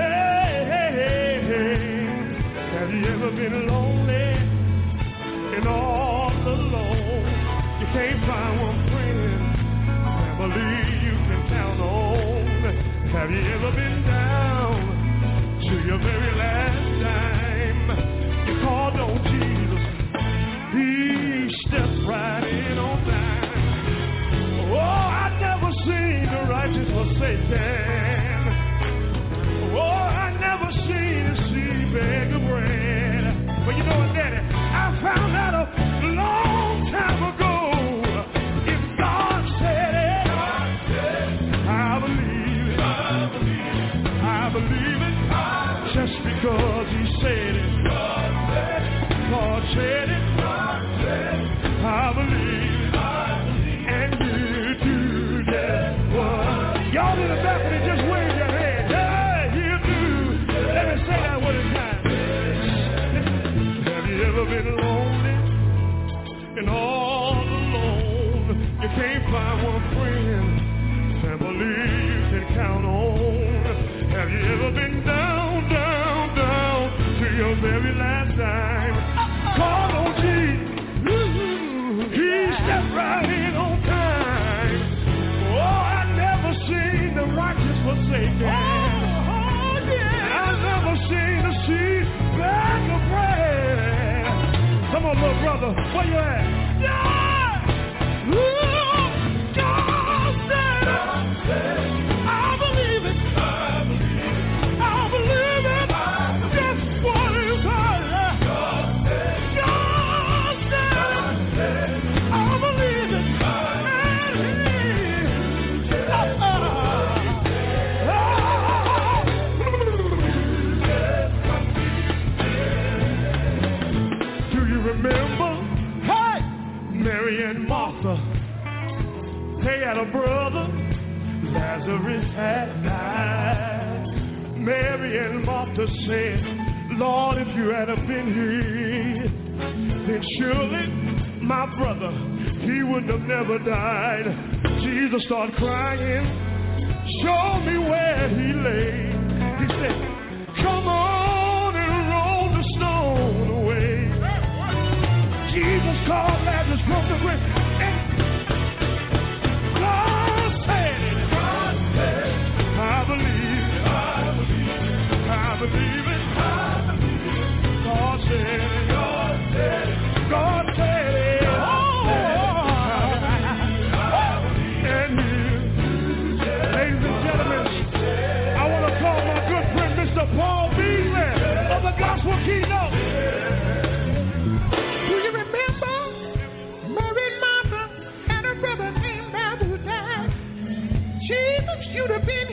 Hey, hey, hey, hey. Have you ever been lonely and all alone? You can't find one friend, family you can count on. Have you ever been down? to your very last dime. You called on Jesus. He right in on time. Oh, I never seen righteous forsaken. Oh, I never seen a bread. But you know what, Daddy? I found out brother, where you at? a brother Lazarus had died. Mary and Martha said, Lord, if you had been here, then surely my brother, he would have never died. Jesus started crying, show me where he lay. He said, come on and roll the stone away. Jesus called Lazarus from the grave.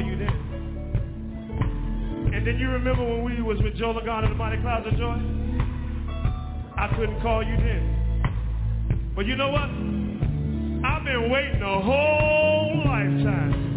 saw you then. And then you remember when we was with Joe Ligon in the Mighty Clouds of Joy? I couldn't call you then. But you know what? I've been waiting a whole lifetime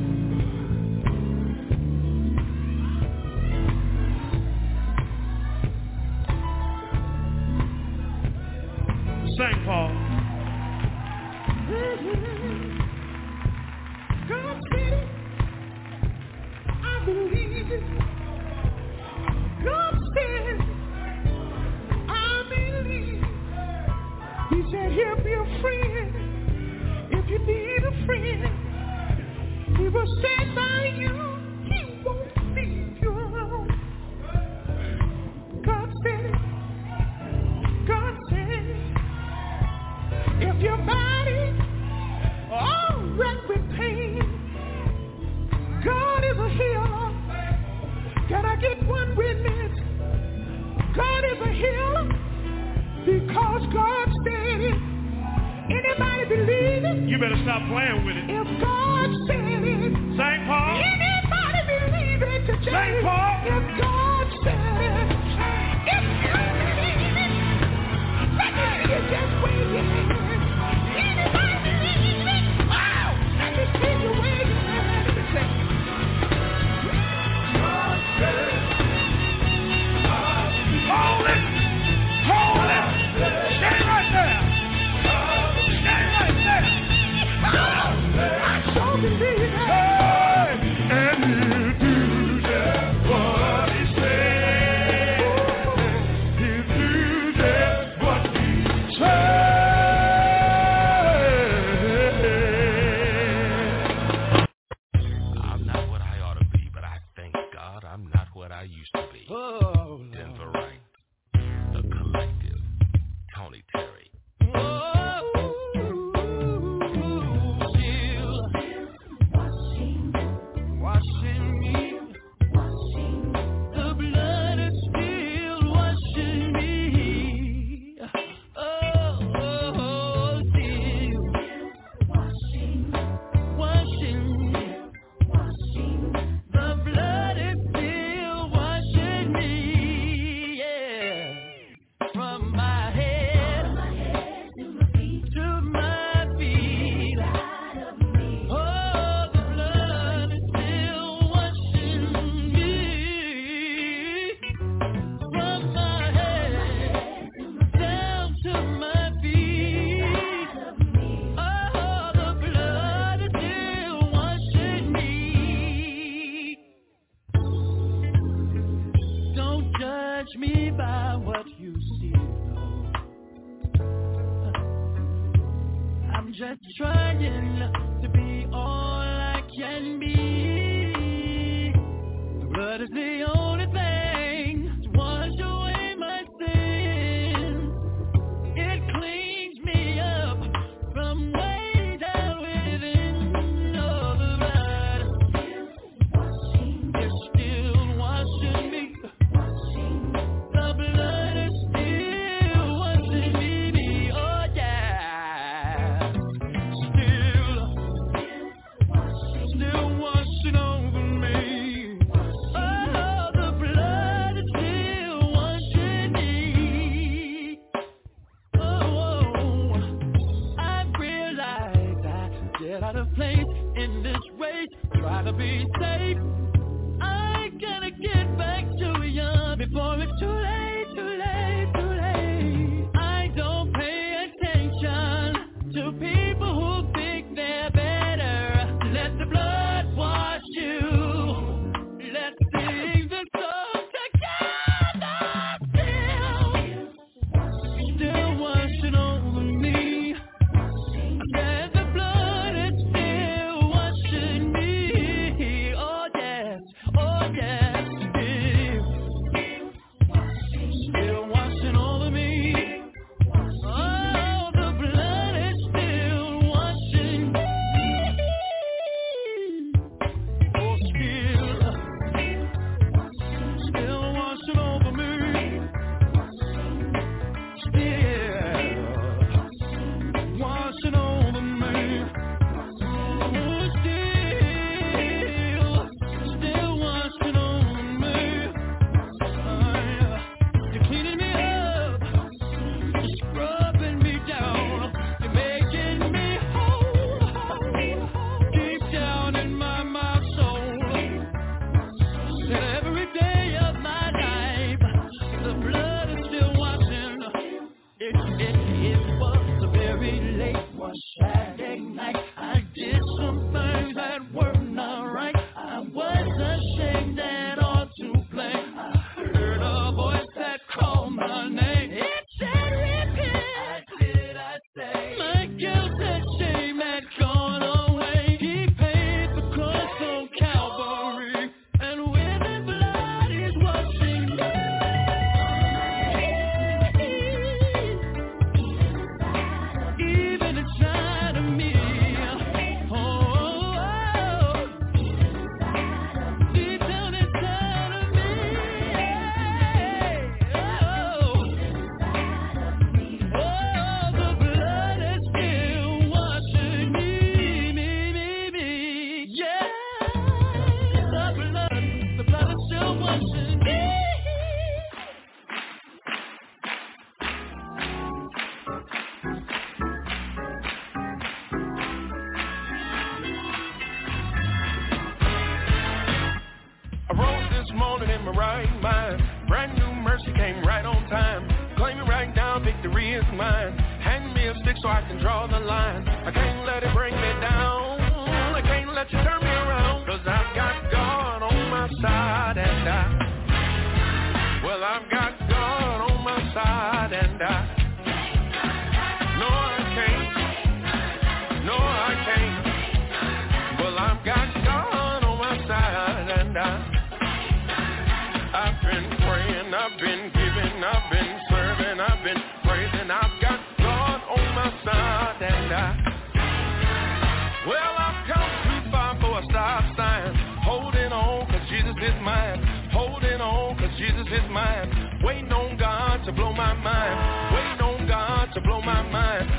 Well, I've come too far for a stop sign. Holding on, cause Jesus is mine. Holding on, cause Jesus is mine. Waiting on God to blow my mind. Waiting on God to blow my mind.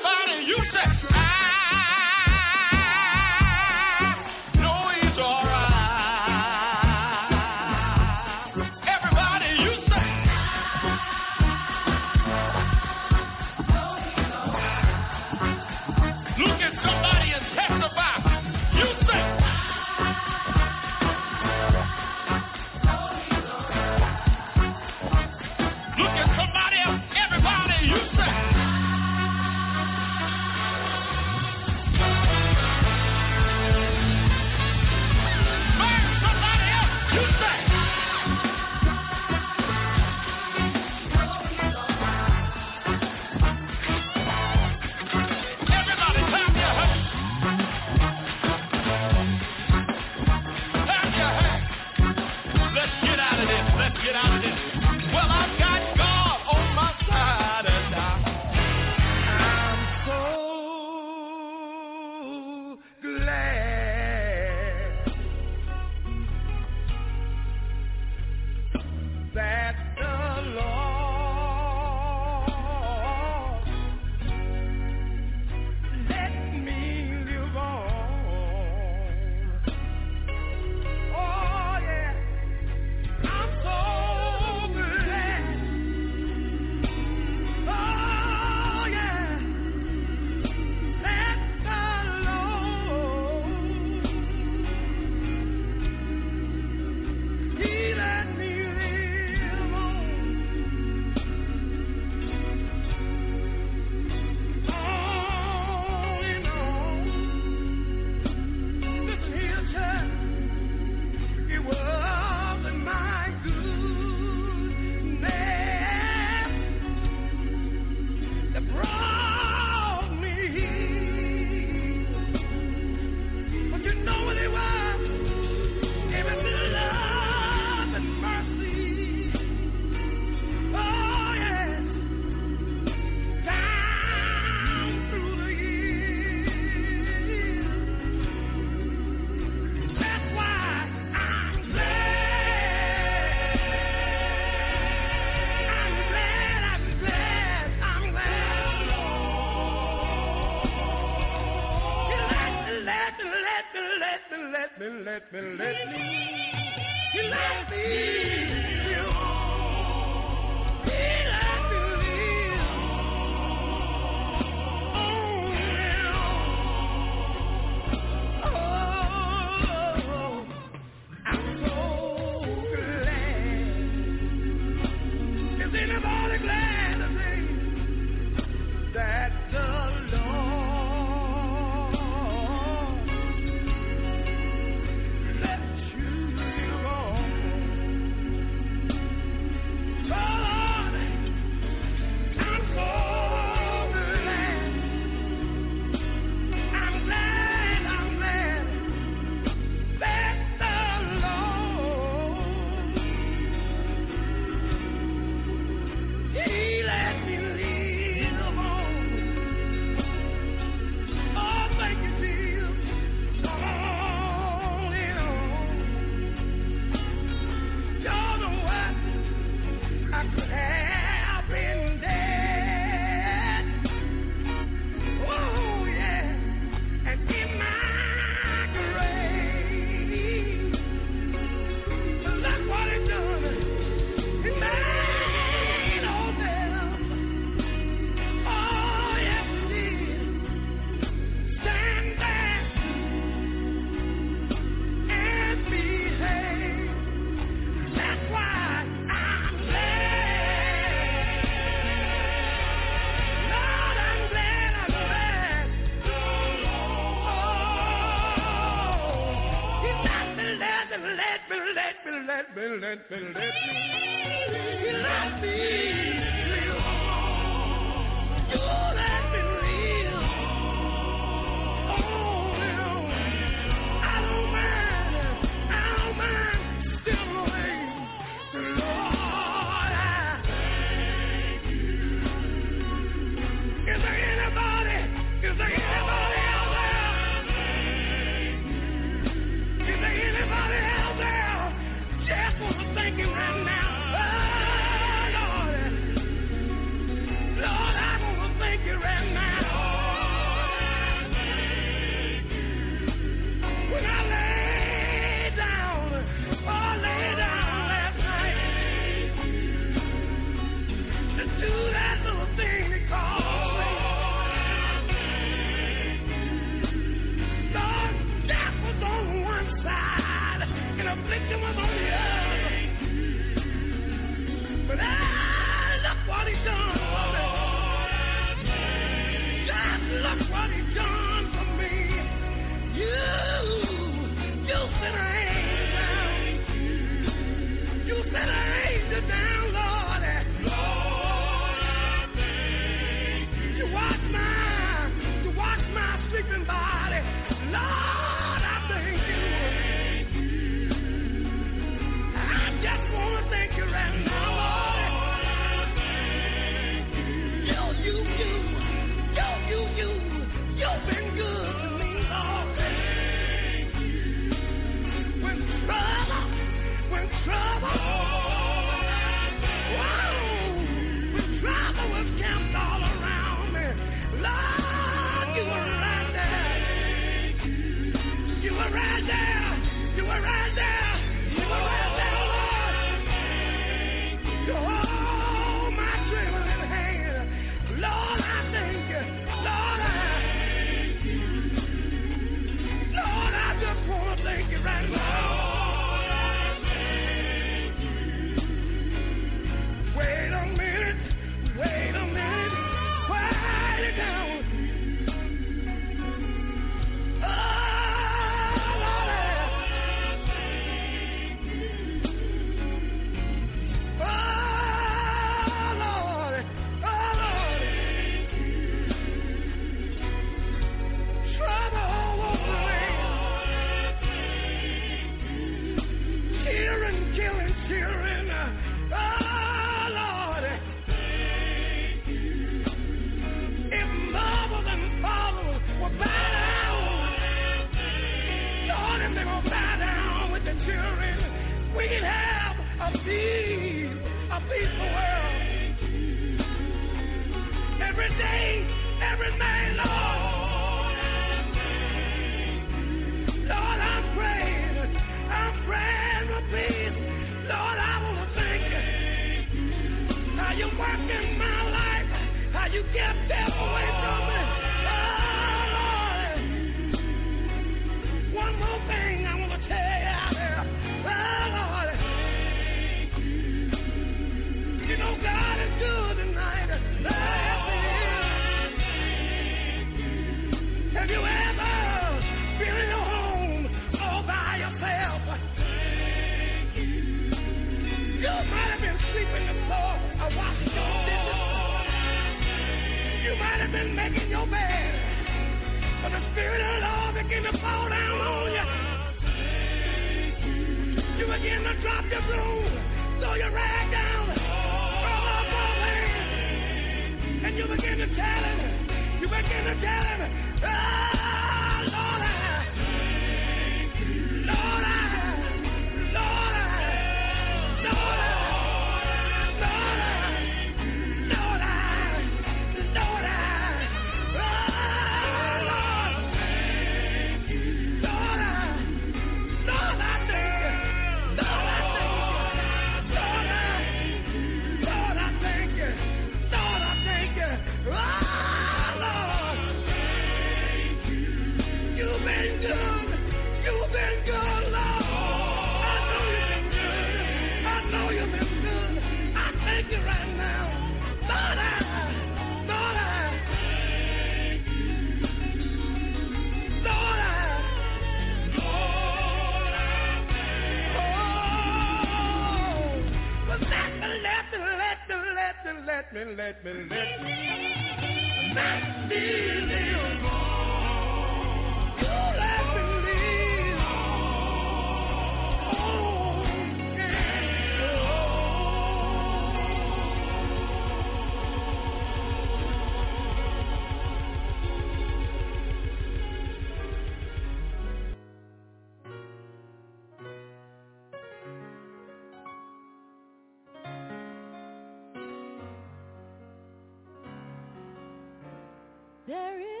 Sweet music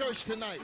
church tonight.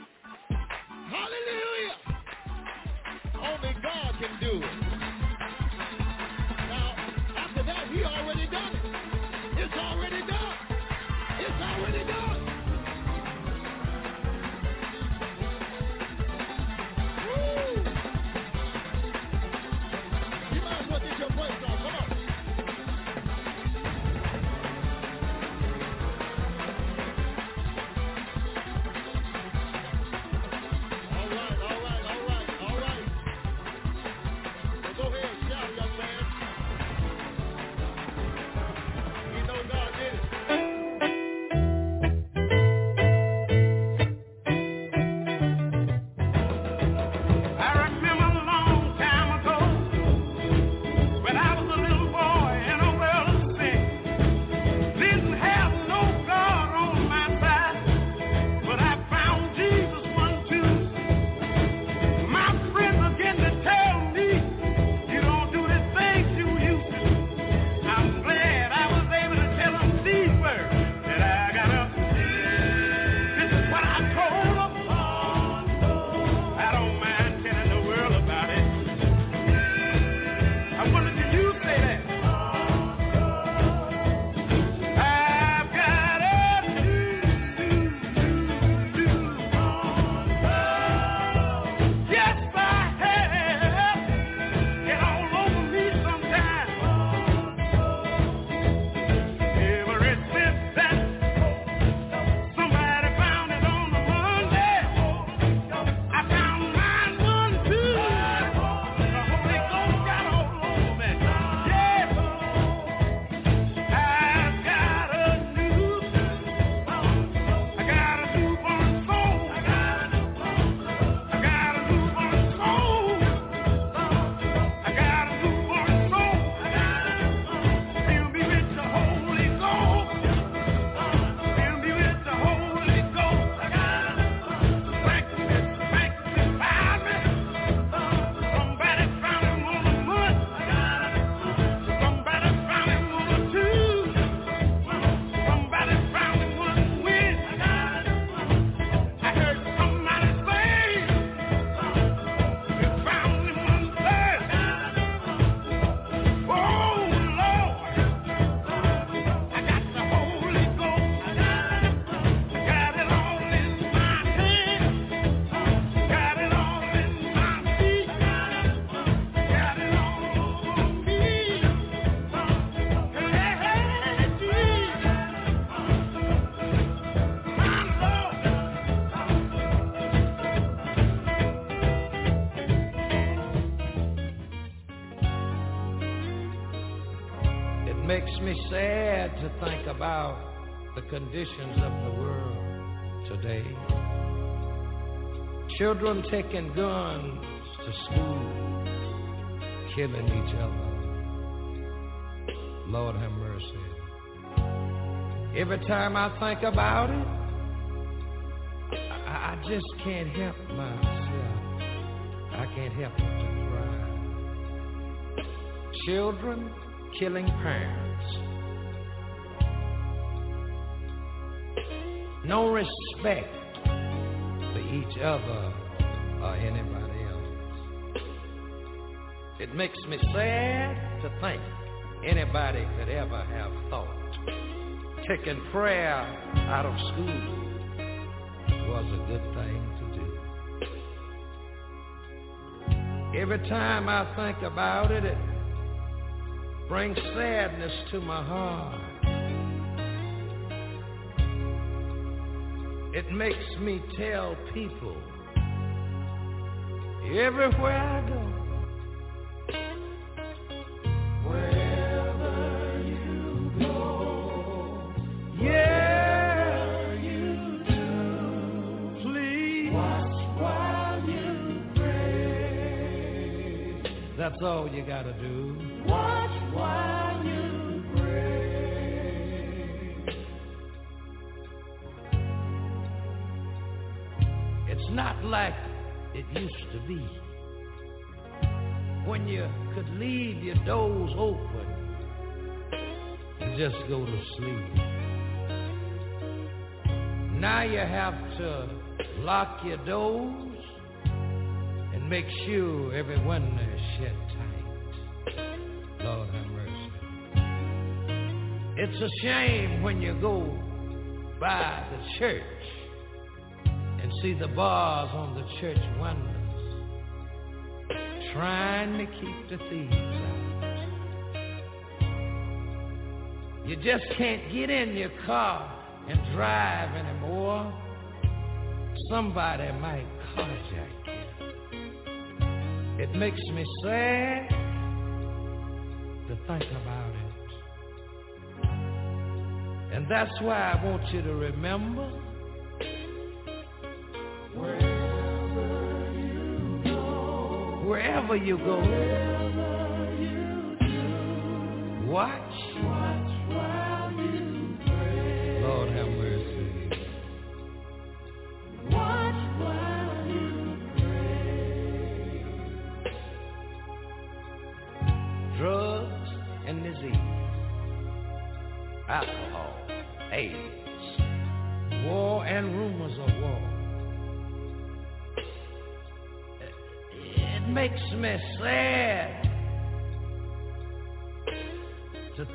Children taking guns to school, killing each other. Lord have mercy. Every time I think about it, I, I just can't help myself. I can't help but to cry. Children killing parents. no respect for each other me sad to think anybody could ever have thought taking prayer out of school was a good thing to do. Every time I think about it, it brings sadness to my heart. It makes me tell people everywhere I go. That's all you gotta do. Watch while you pray. It's not like it used to be. When you could leave your doors open, and just go to sleep. Now you have to lock your doors and make sure every is shut tight. Lord have mercy. It's a shame when you go by the church and see the bars on the church windows trying to keep the thieves out. You just can't get in your car and drive anymore. Somebody might carjack you. It makes me sad to think about it. And that's why I want you to remember wherever you go, watch, Lord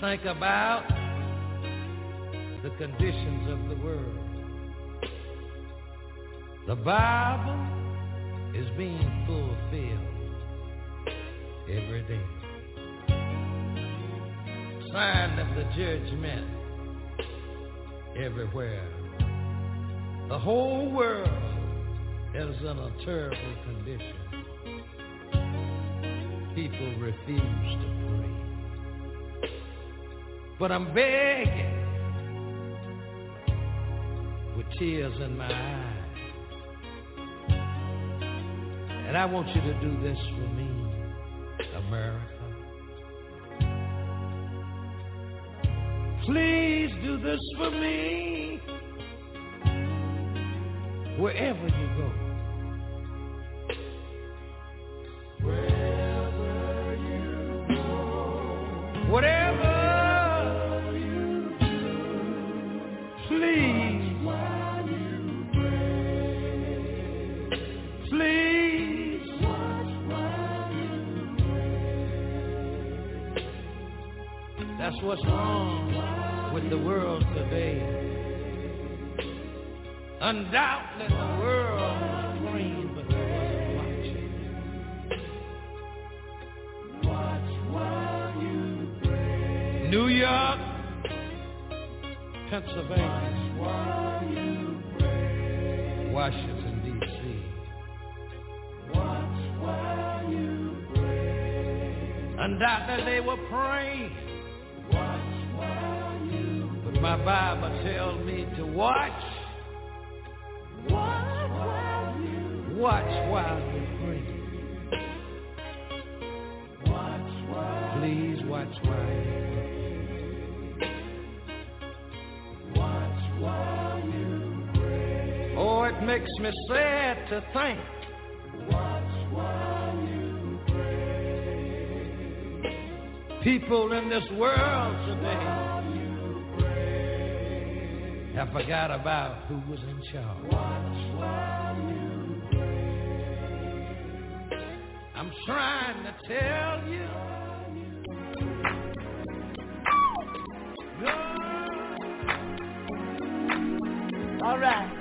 think about the conditions of the world. The Bible is being fulfilled every day. Sign of the judgment everywhere. The whole world is in a terrible condition. People refuse to pray. But I'm begging with tears in my eyes. And I want you to do this for me, America. Please do this for me. Wherever you go. To think. People in this world today have forgot about who was in charge. I'm trying to tell you. All right.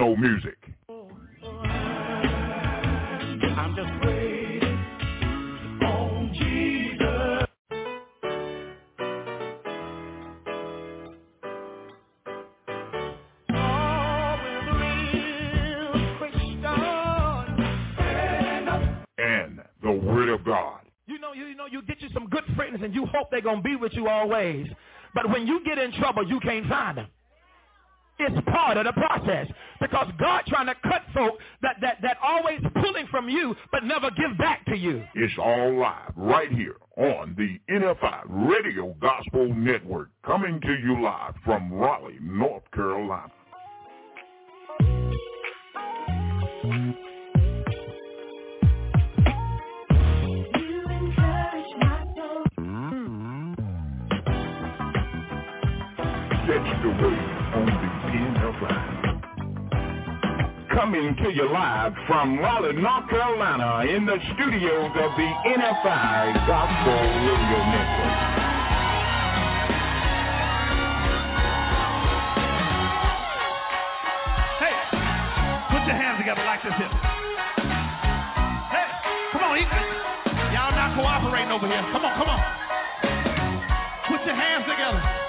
Traditional music. I'm just waiting on Jesus. and the Word of God. You know, you, you know, you get you some good friends and you hope they're gonna be with you always. But when you get in trouble, you can't find them. It's part of the process because God trying to cut folk that, that, that always pulling from you but never give back to you. It's all live right here on the NFI Radio Gospel Network, coming to you live from Raleigh, North Carolina. Wave on the NFI. Coming to you live from Raleigh, North Carolina, in the studios of the NFI Gospel Radio Network. Hey, put your hands together like this here. Hey, come on, y'all not cooperating over here. Come on, come on. Put your hands together.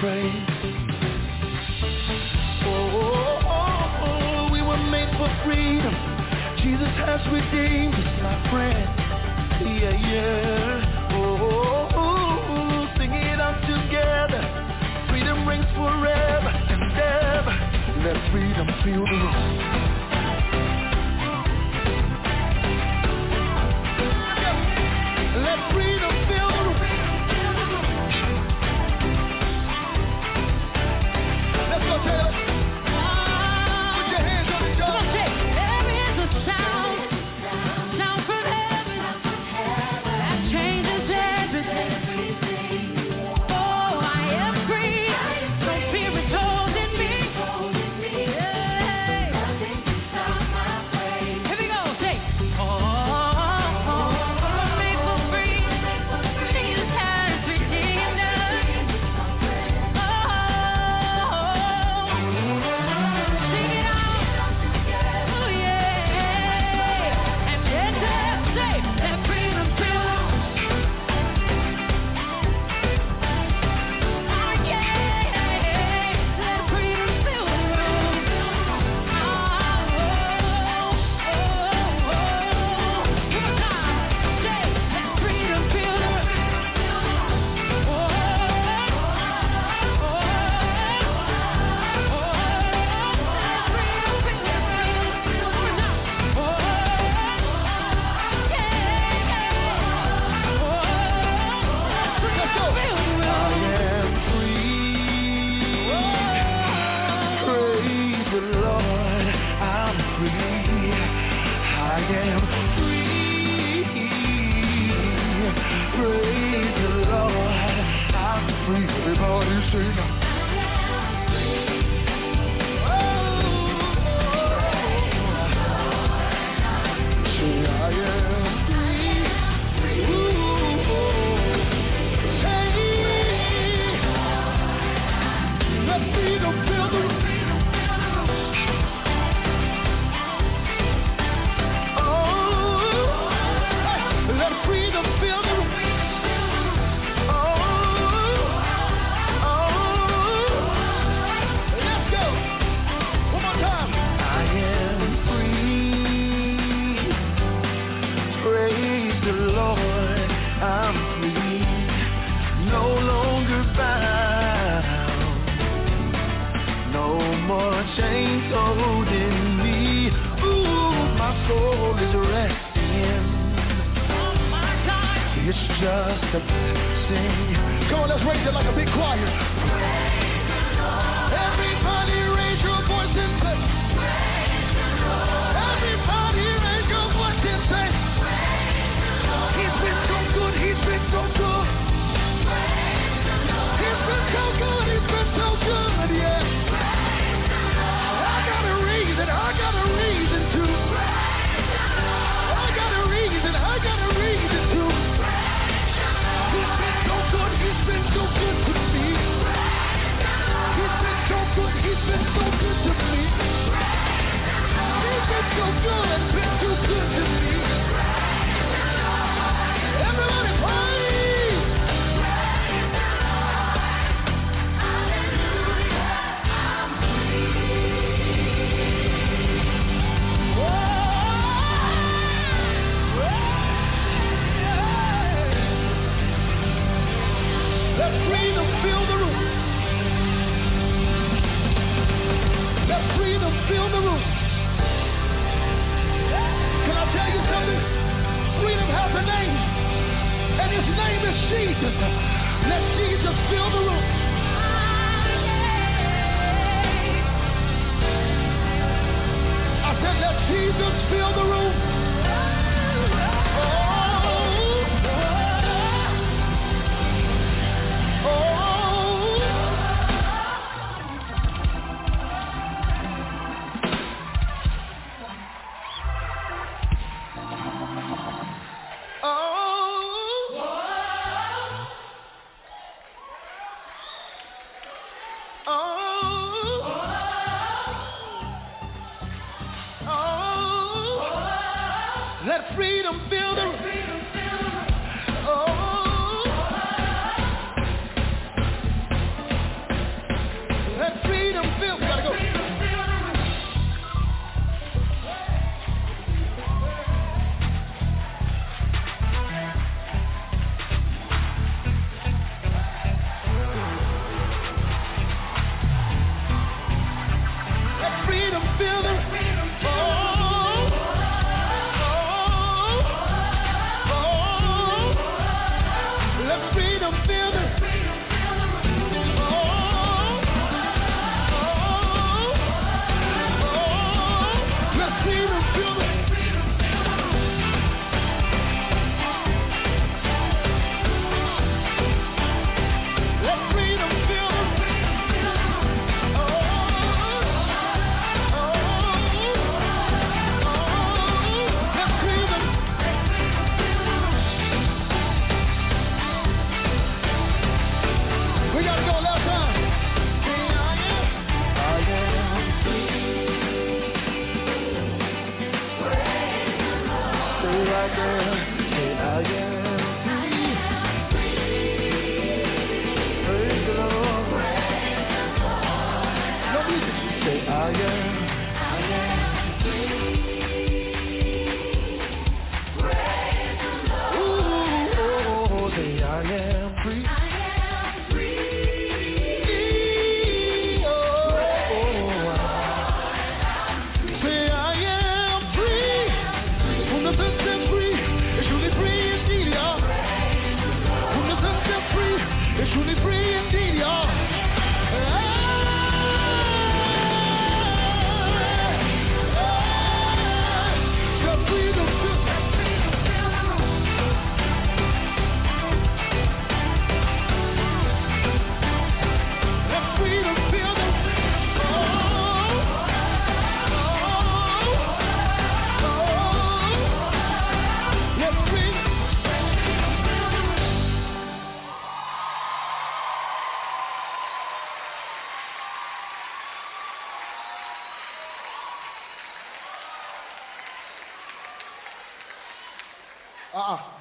praise. Oh, oh, oh, oh, we were made for freedom. Jesus has redeemed.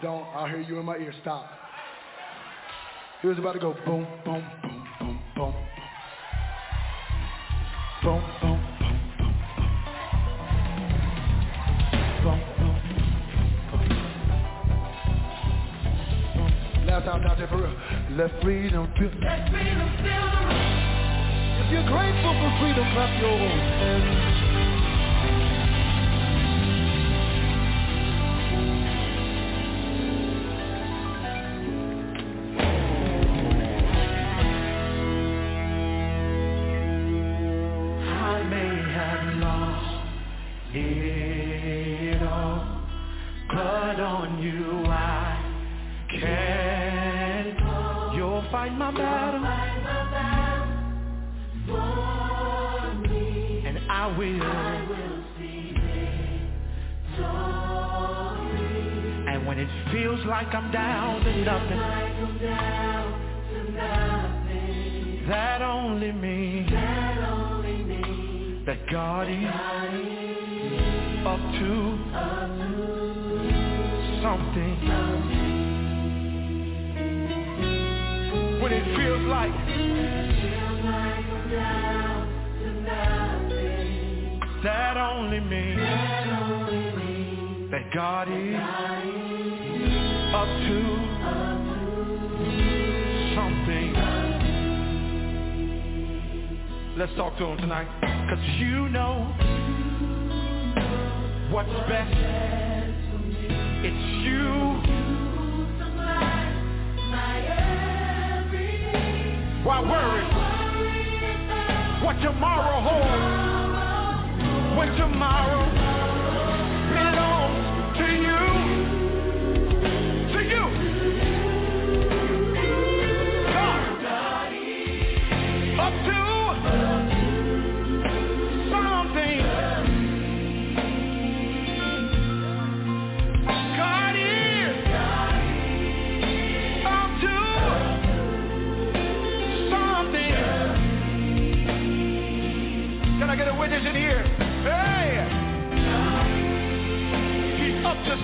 Don't. I'll hear you in my ear. Stop. Here's about to go boom, boom, boom, boom, boom. Boom, boom. Last time out there for real. Let freedom feel. Let freedom feel the room. If you're grateful for freedom, clap your hands. It all, but on you I can. You'll fight my battle, and I will. And when it feels like I'm down to nothing, that only means that God is up to something. When it feels like that only means that God is up to something. Let's talk to him tonight. Cause you know what's best. It's you. Why worry what tomorrow holds when tomorrow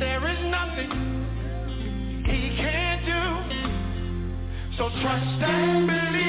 There is nothing he can't do. So trust and believe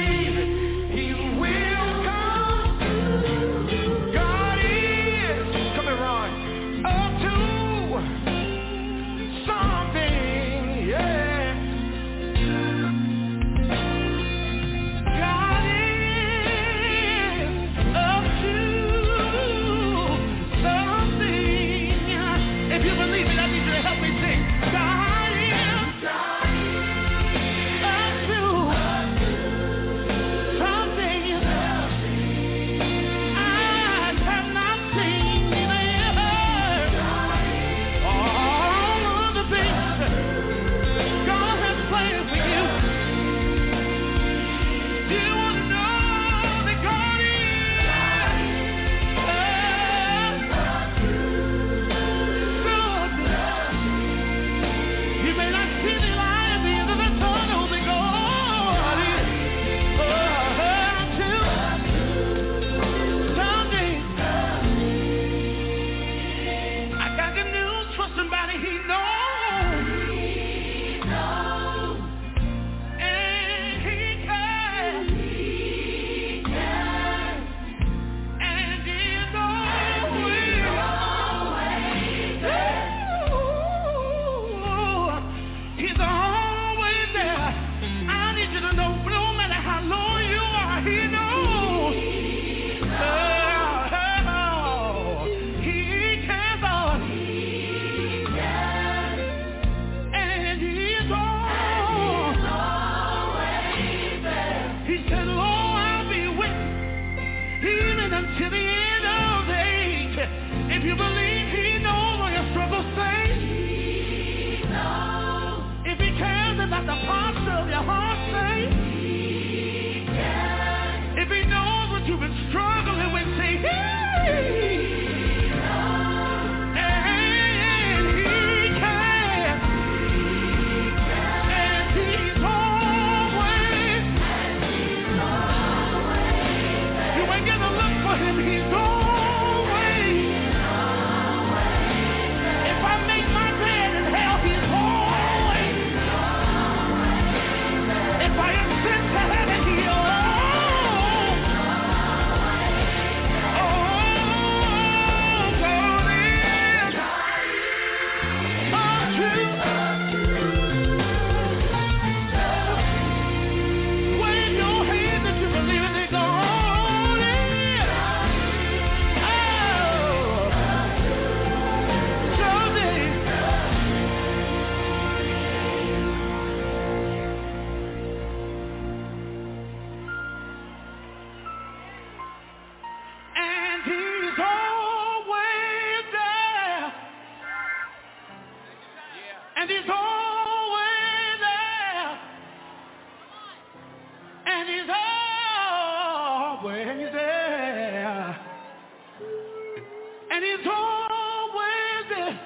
And he's always there.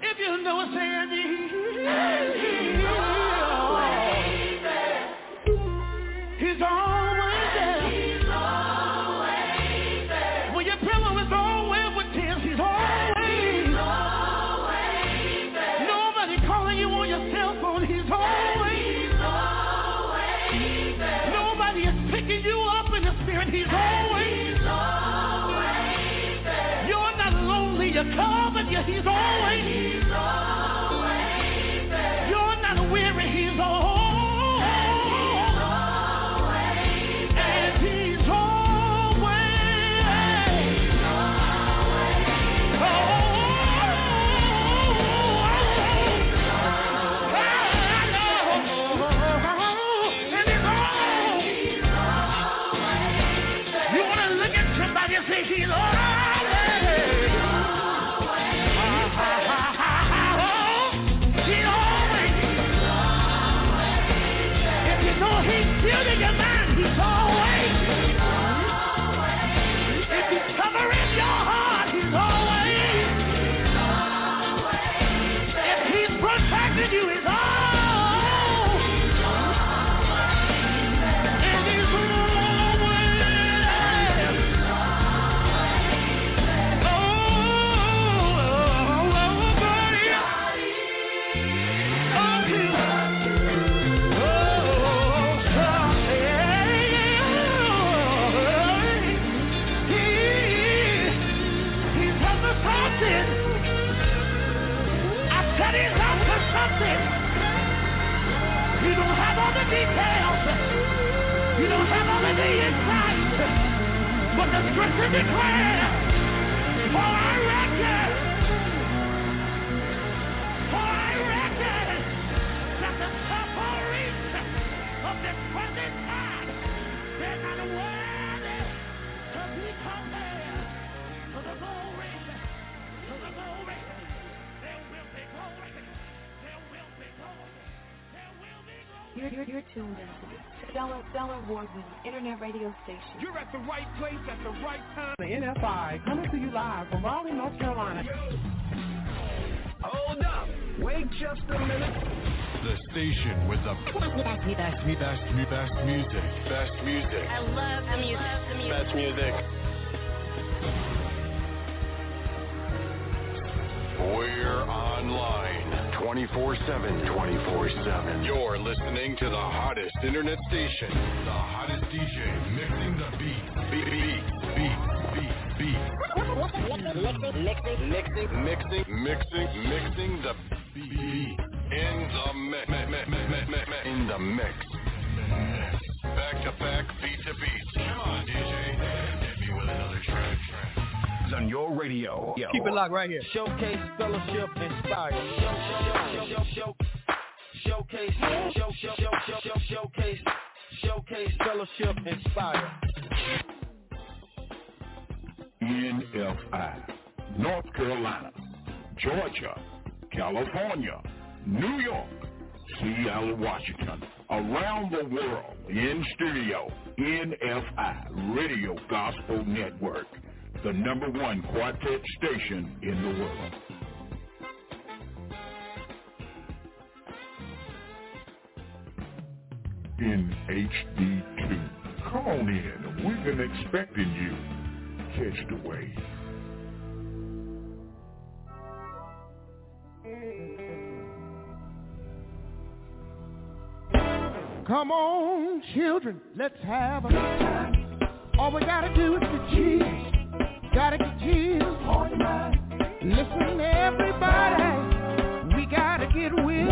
If you know what saying, he's always the scripture for I reckon, for I reckon that the of this present time, they're not worthy to be compared to the glory, to the glory. There will be glory. There will be glory. There will be glory. You're, you're, you're tuned the Stellar, Stellar Award-winning internet radio station. You're at the right place at the right time. The NFI coming to you live from Raleigh, North Carolina. Hold up. Wait just a minute. The station with the best, best, best, best, best music. Best music. I love the music. The music. Best music. We're online 24-7. 24-7. You're listening to the hottest internet station. The hottest DJ mixing the beats. Beat, beat, beat, beat, beat. Mixing, mixing, Mixing, mixing, mixing the beat. In the mix. In the mix. Back to back, beat to beat. Come on, DJ. Hit me with another track. On your radio. Keep it locked right here. Showcase, fellowship, inspire. Show, show, show, show, show, showcase, show, show, show, show, show, showcase, showcase, fellowship, inspire. NFI, North Carolina, Georgia, California, New York, Seattle, Washington. Around the world in studio, NFI Radio Gospel Network, the number one quartet station in the world. In HD2. Come on in. We've been expecting you. Catch the wave. Come on, children, let's have a. All we gotta do is get Jesus. Gotta get Jesus. Listen, everybody, we gotta get with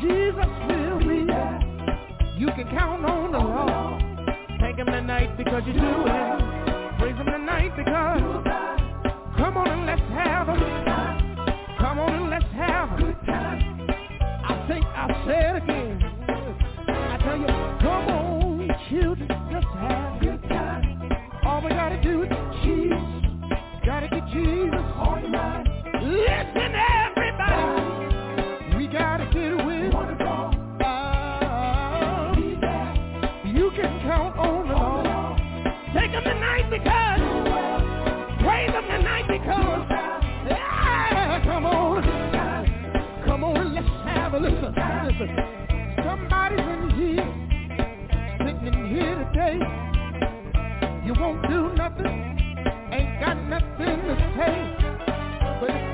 Jesus will be there. You can count on the Lord. Thank him tonight because you do it. Praise him tonight because come on and let's have a. Come on and let's have a. I think I said it again. I tell you, come on, children, let's have You can count on them Make them tonight because raise them tonight because have a listen. Somebody from here thinking here today. You won't do nothing, ain't got nothing to say. But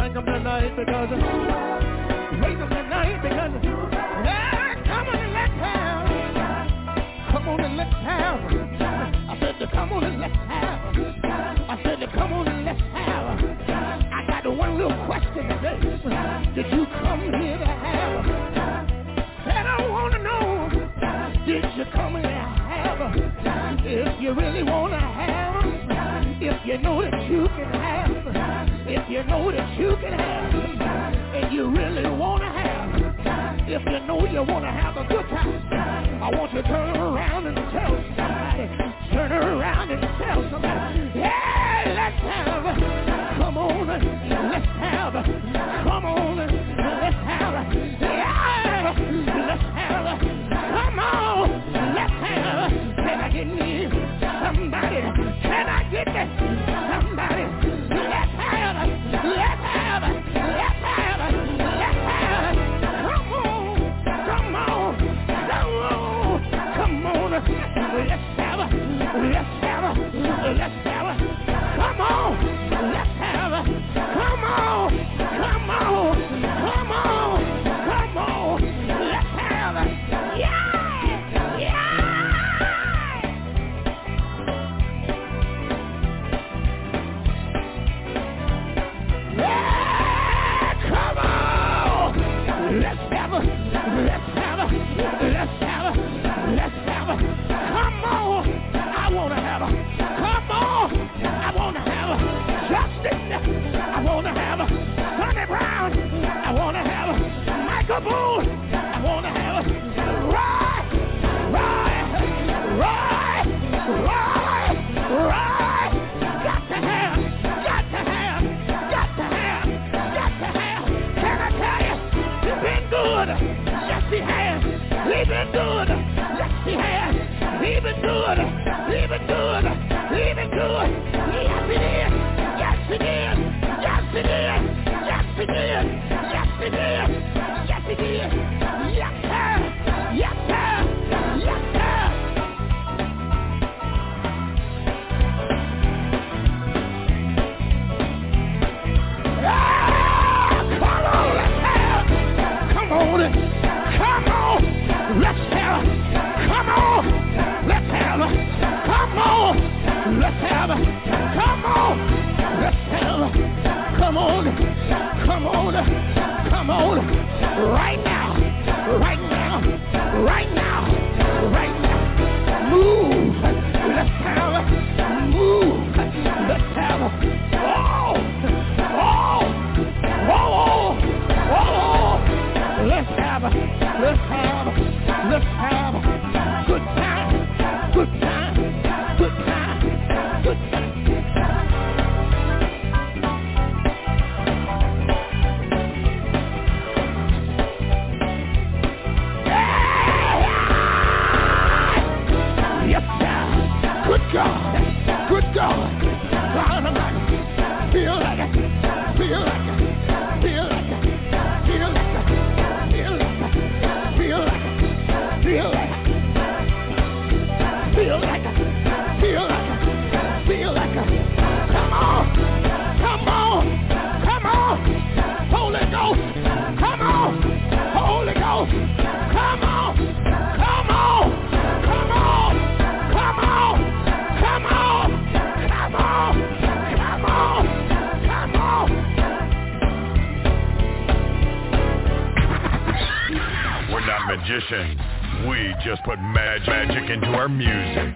And thank them tonight because wait them tonight because ah, come on and let's have come on and let's have I said to come on and let's have I said to come on and let's have I got one little question today. Did you come here to have Said I wanna know Did you come here to have? If you really wanna have a If you know that you can have you know that you can have And you really wanna have If you know you wanna have a good time I want you to turn around and tell somebody. Turn around and tell somebody. Yeah, let's have Come on, let's have Come on, let's have Yeah, let's have Come on, let's have Can I get me somebody? Can I get that somebody? Let's have Let's have Let's have Come Magicians. We just put mag- magic into our music.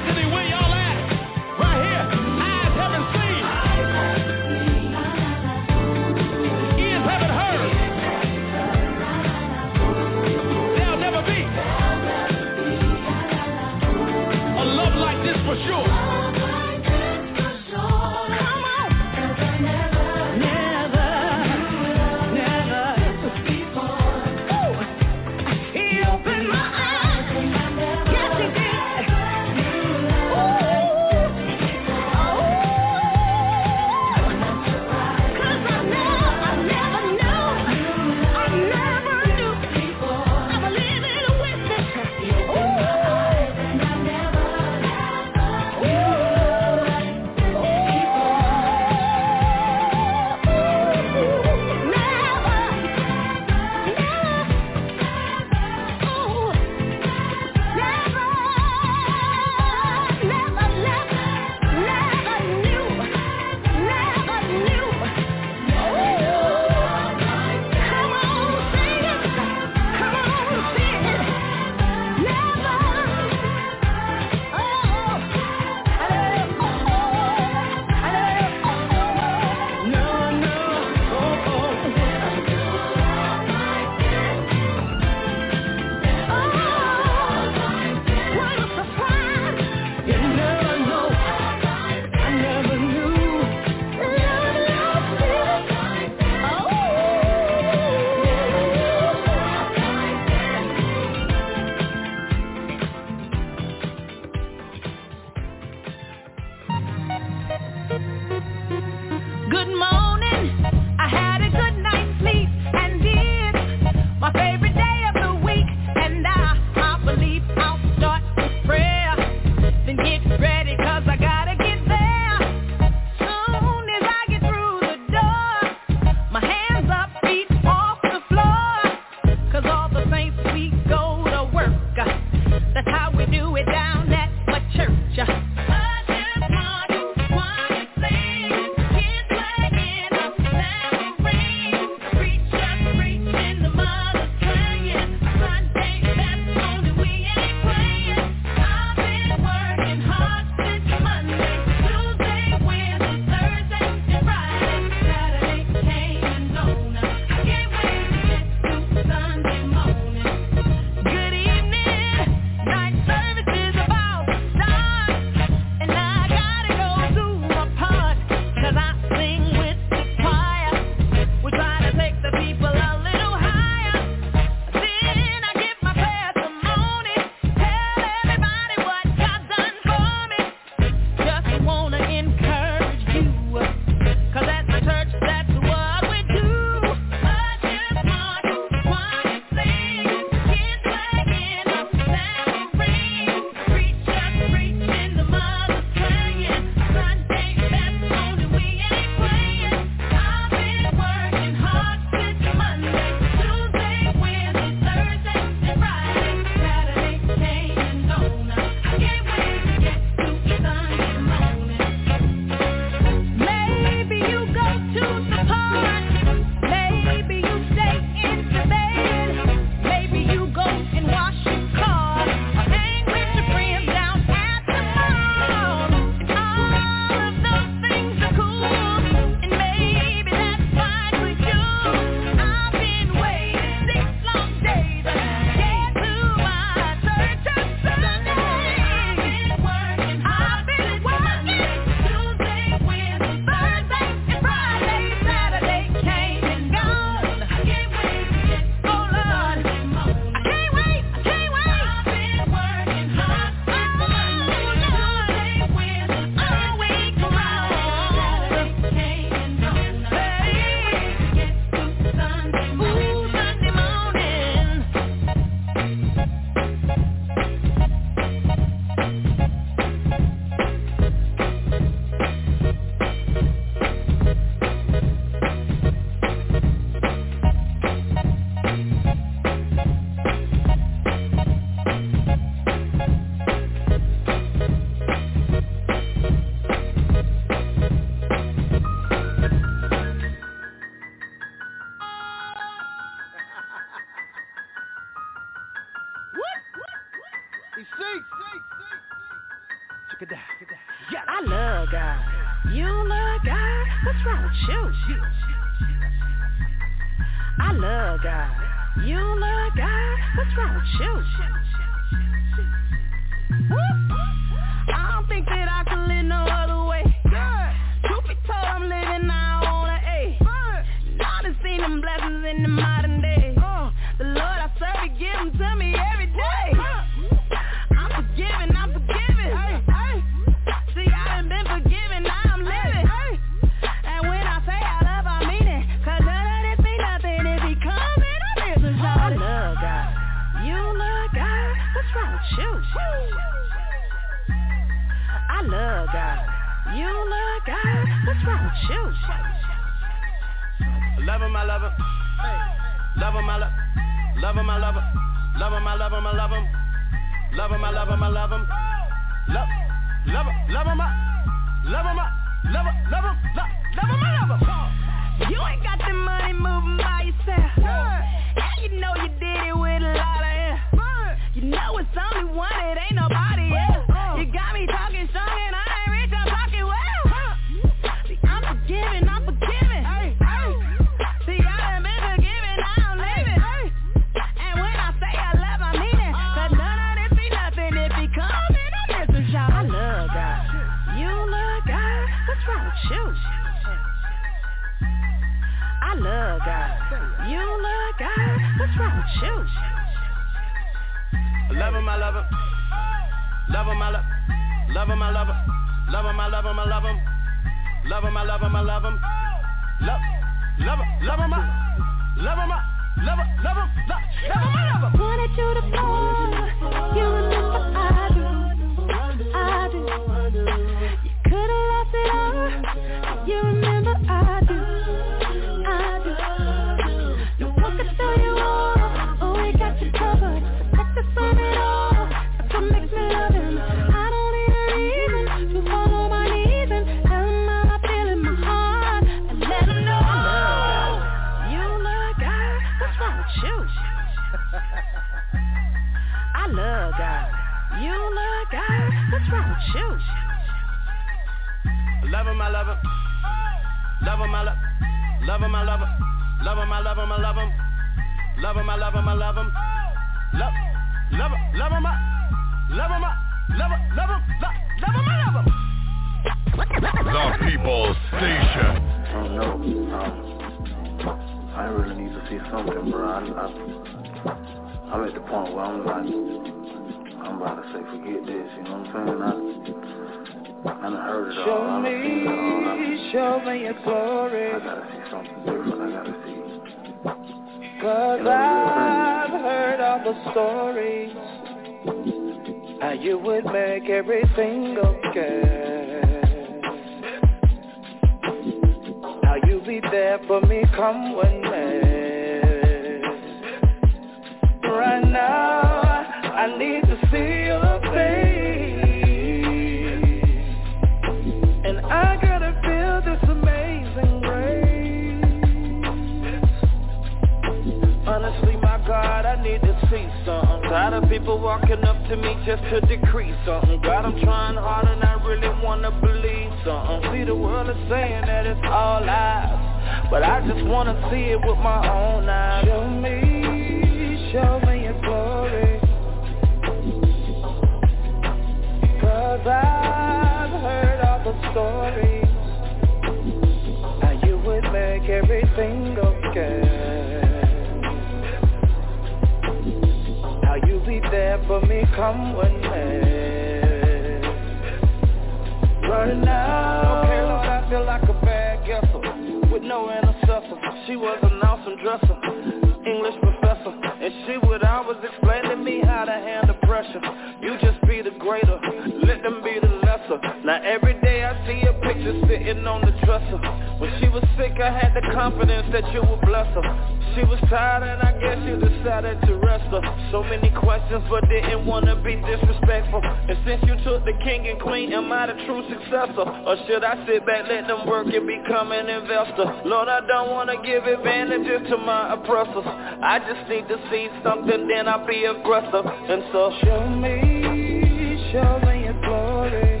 let them work and become an investor. Lord, I don't want to give advantages to my oppressors. I just need to see something, then I'll be aggressive. And so show me, show me your glory.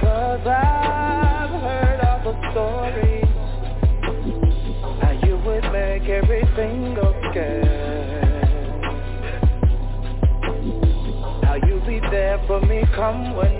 Cause I've heard all the stories. How you would make everything okay. How you be there for me come when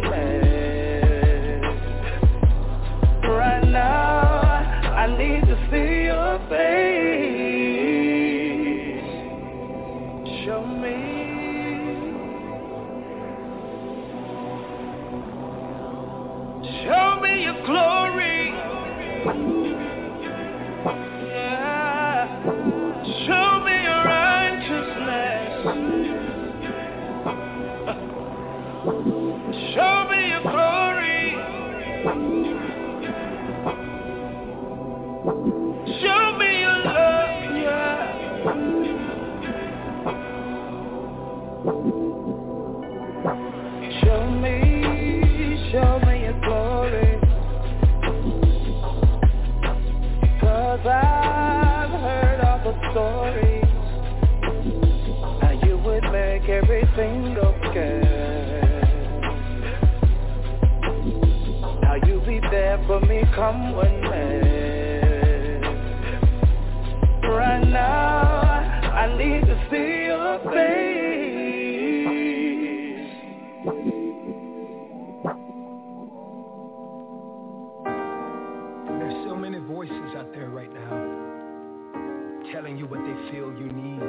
you need.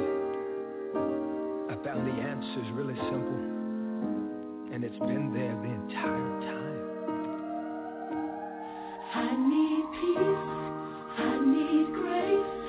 I found the answers really simple, and it's been there the entire time. I need peace, I need grace.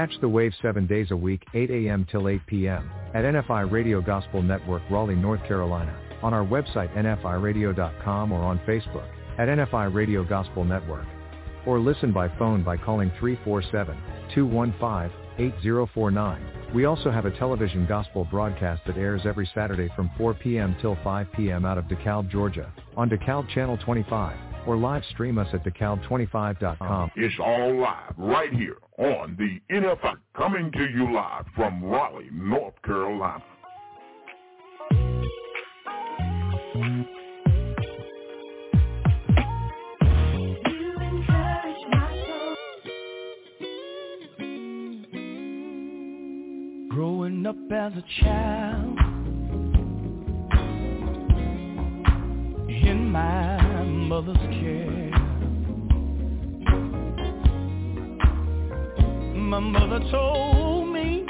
Catch the wave seven days a week, 8 a.m. till 8 p.m. at NFI Radio Gospel Network Raleigh, North Carolina, on our website nfiradio.com or on Facebook at NFI Radio Gospel Network. Or listen by phone by calling 347-215-8049. We also have a television gospel broadcast that airs every Saturday from 4 p.m. till 5 p.m. out of DeKalb, Georgia, on DeKalb Channel 25 or live stream us at DeKalb25.com. It's all live right here on the NFI, coming to you live from Raleigh, North Carolina. Growing up as a child in my mother's care. My mother told me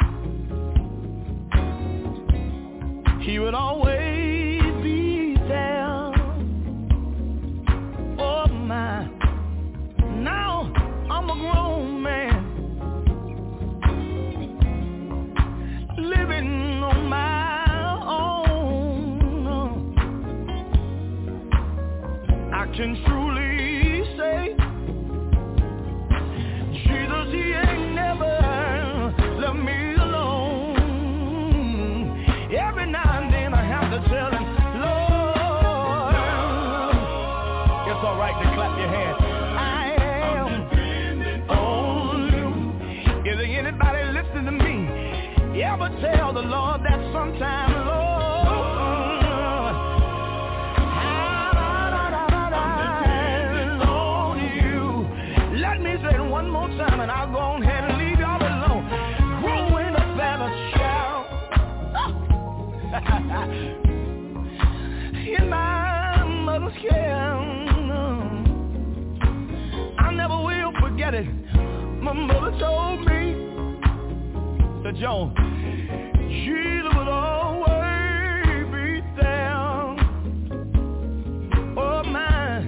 he would always I can it. My mother told me that Joan, Jesus would always be there. Oh my,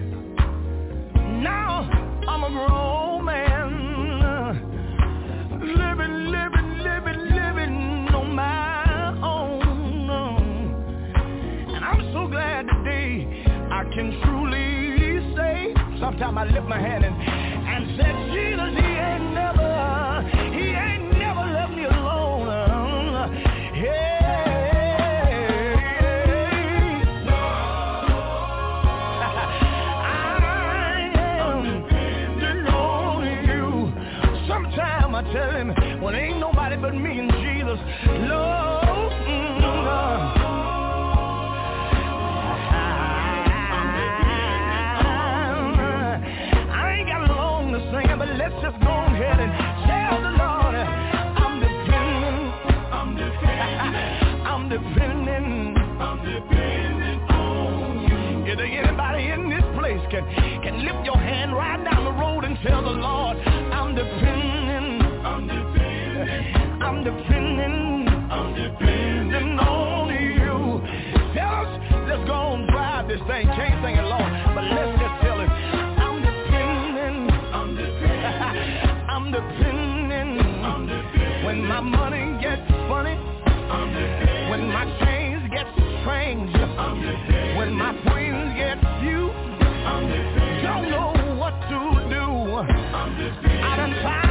now I'm a grown man, living, living, living, living on my own. And I'm so glad today I can truly say, sometimes I lift my hand and, and can can lift your hand right down the road and tell the Lord I'm depending, I'm depending, I'm depending, I'm depending on you. Tell us, let's go and drive this thing. Can't sing I done found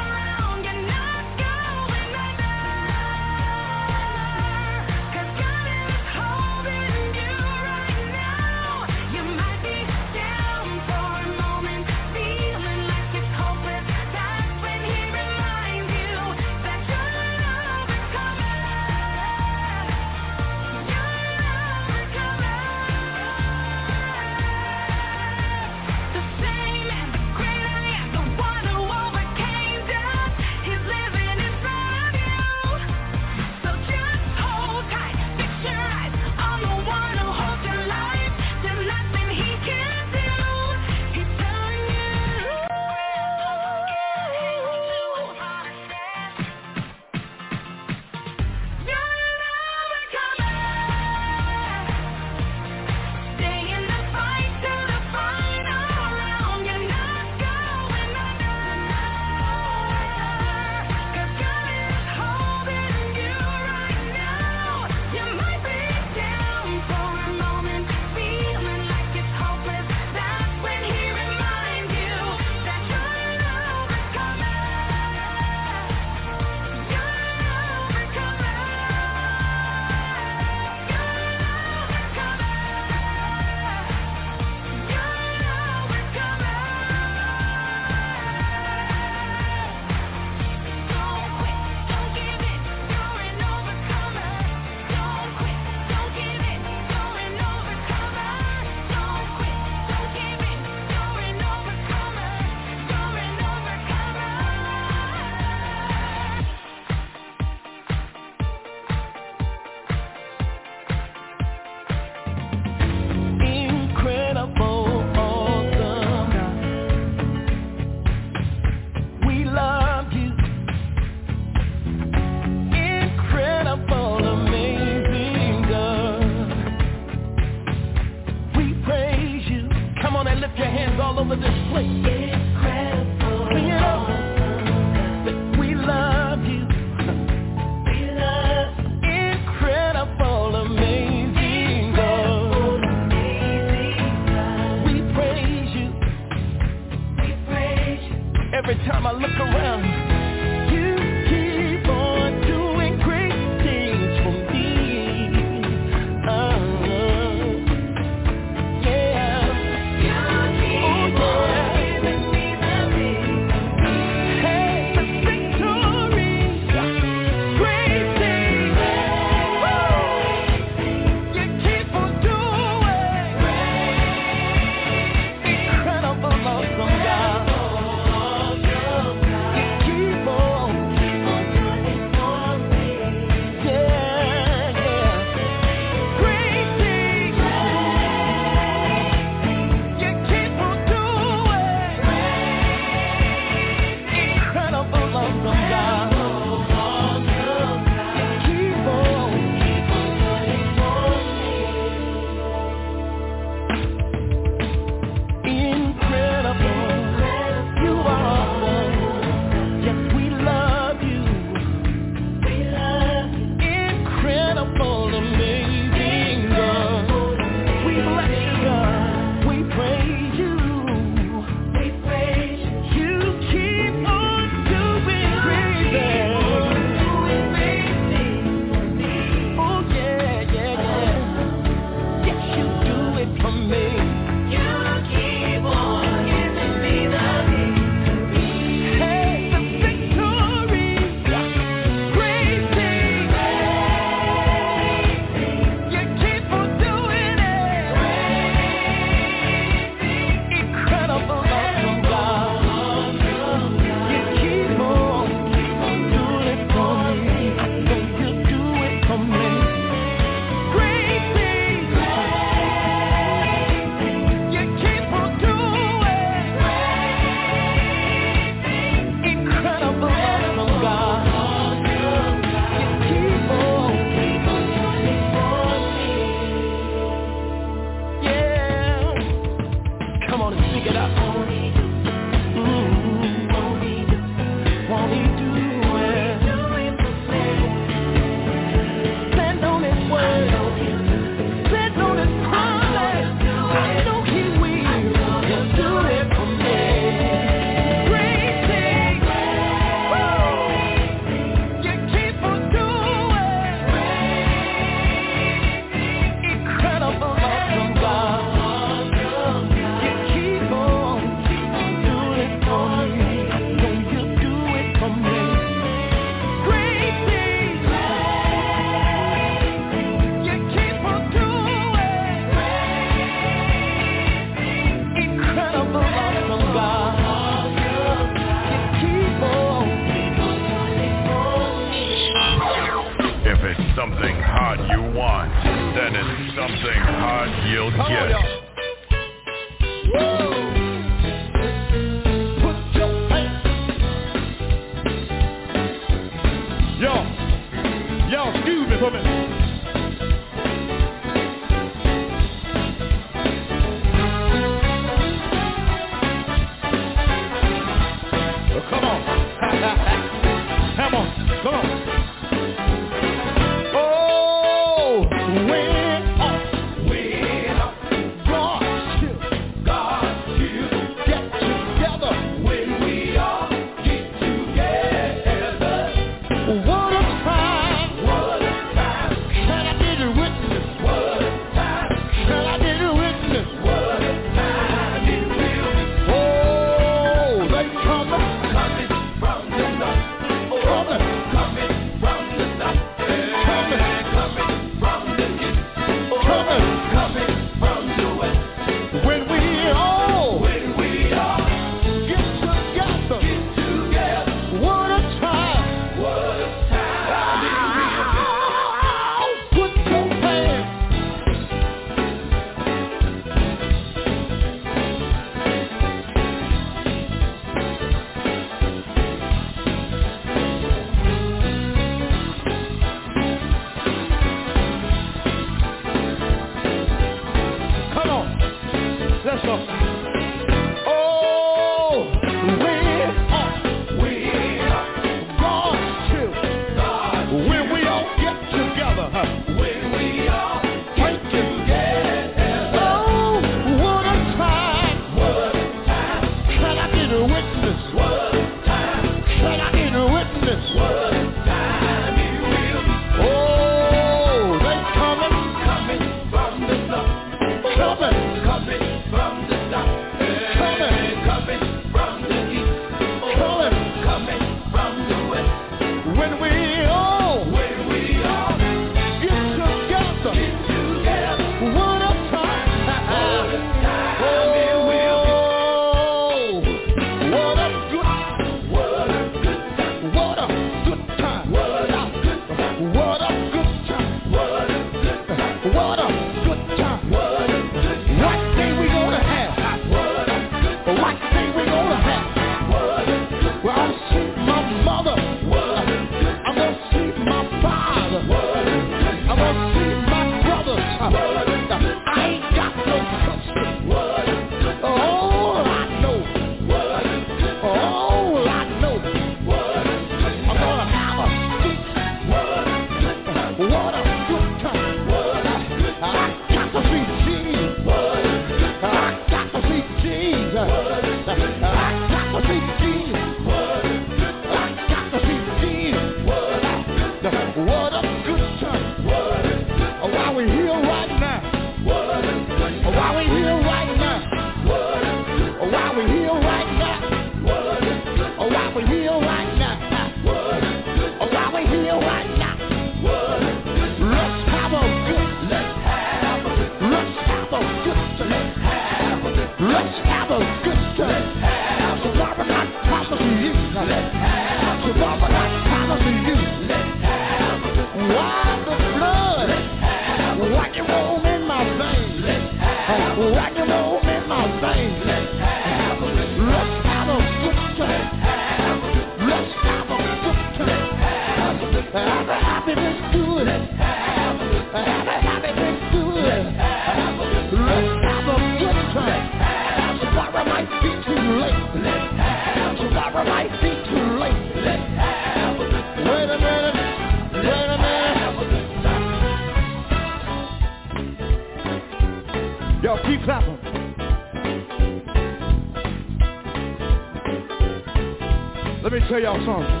Funk.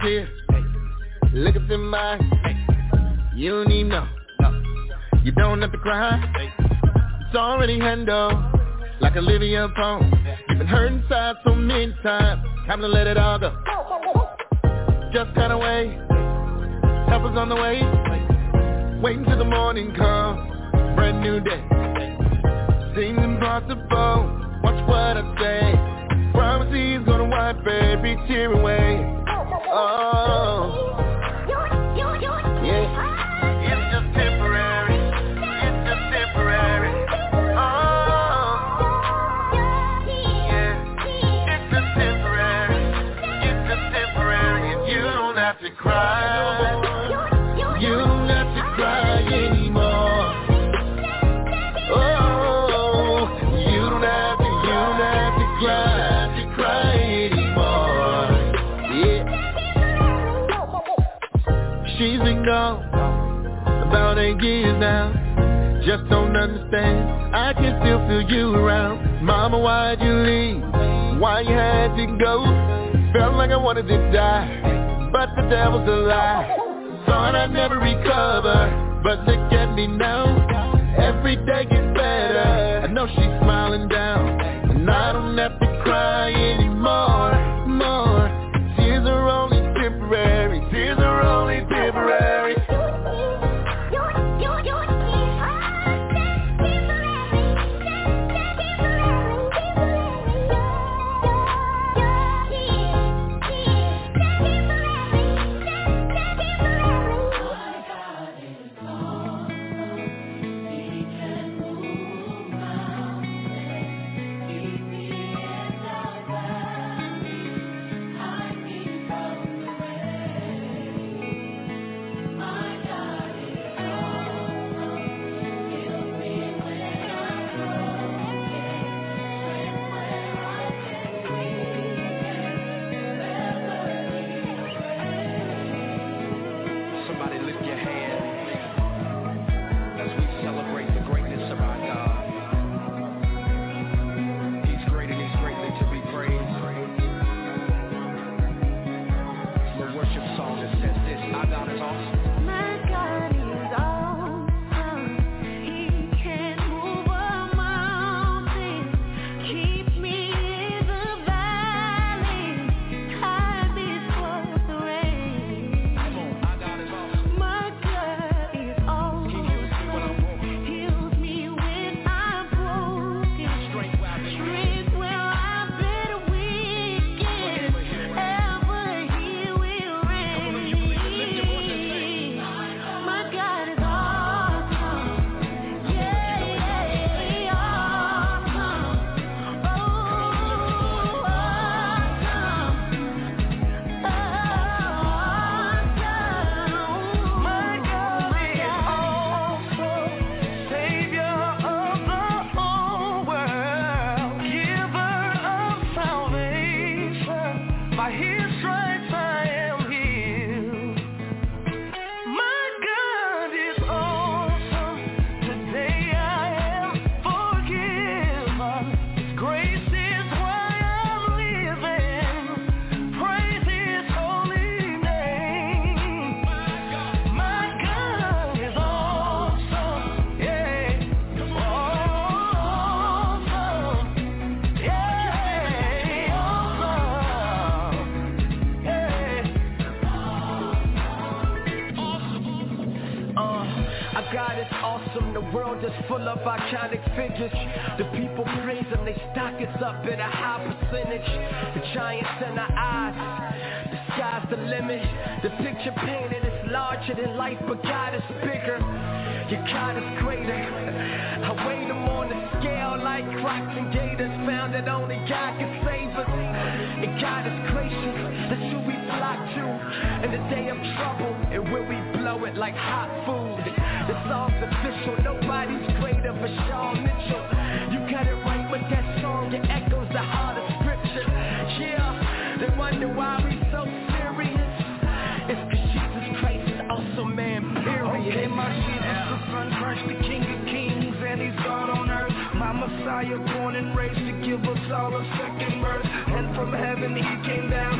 sincere. Look at them eyes. You don't even know. You don't have to cry. It's already handled like Olivia Pong. You've been hurt inside so many times. Time to let it all go. Just got away. Help us on the way. Waiting till the morning comes. Brand new day. Seems impossible. Watch what I say. Prophecy's gonna wipe every tear away. Oh. to you around. Mama, why'd you leave? Why you had to go? Felt like I wanted to die, but the devil's a lie. Thought I'd never recover, but look at me now. Every day is than life, but God is bigger. Your God is greater. Messiah, born and raised to give us all a second birth. And from heaven he came down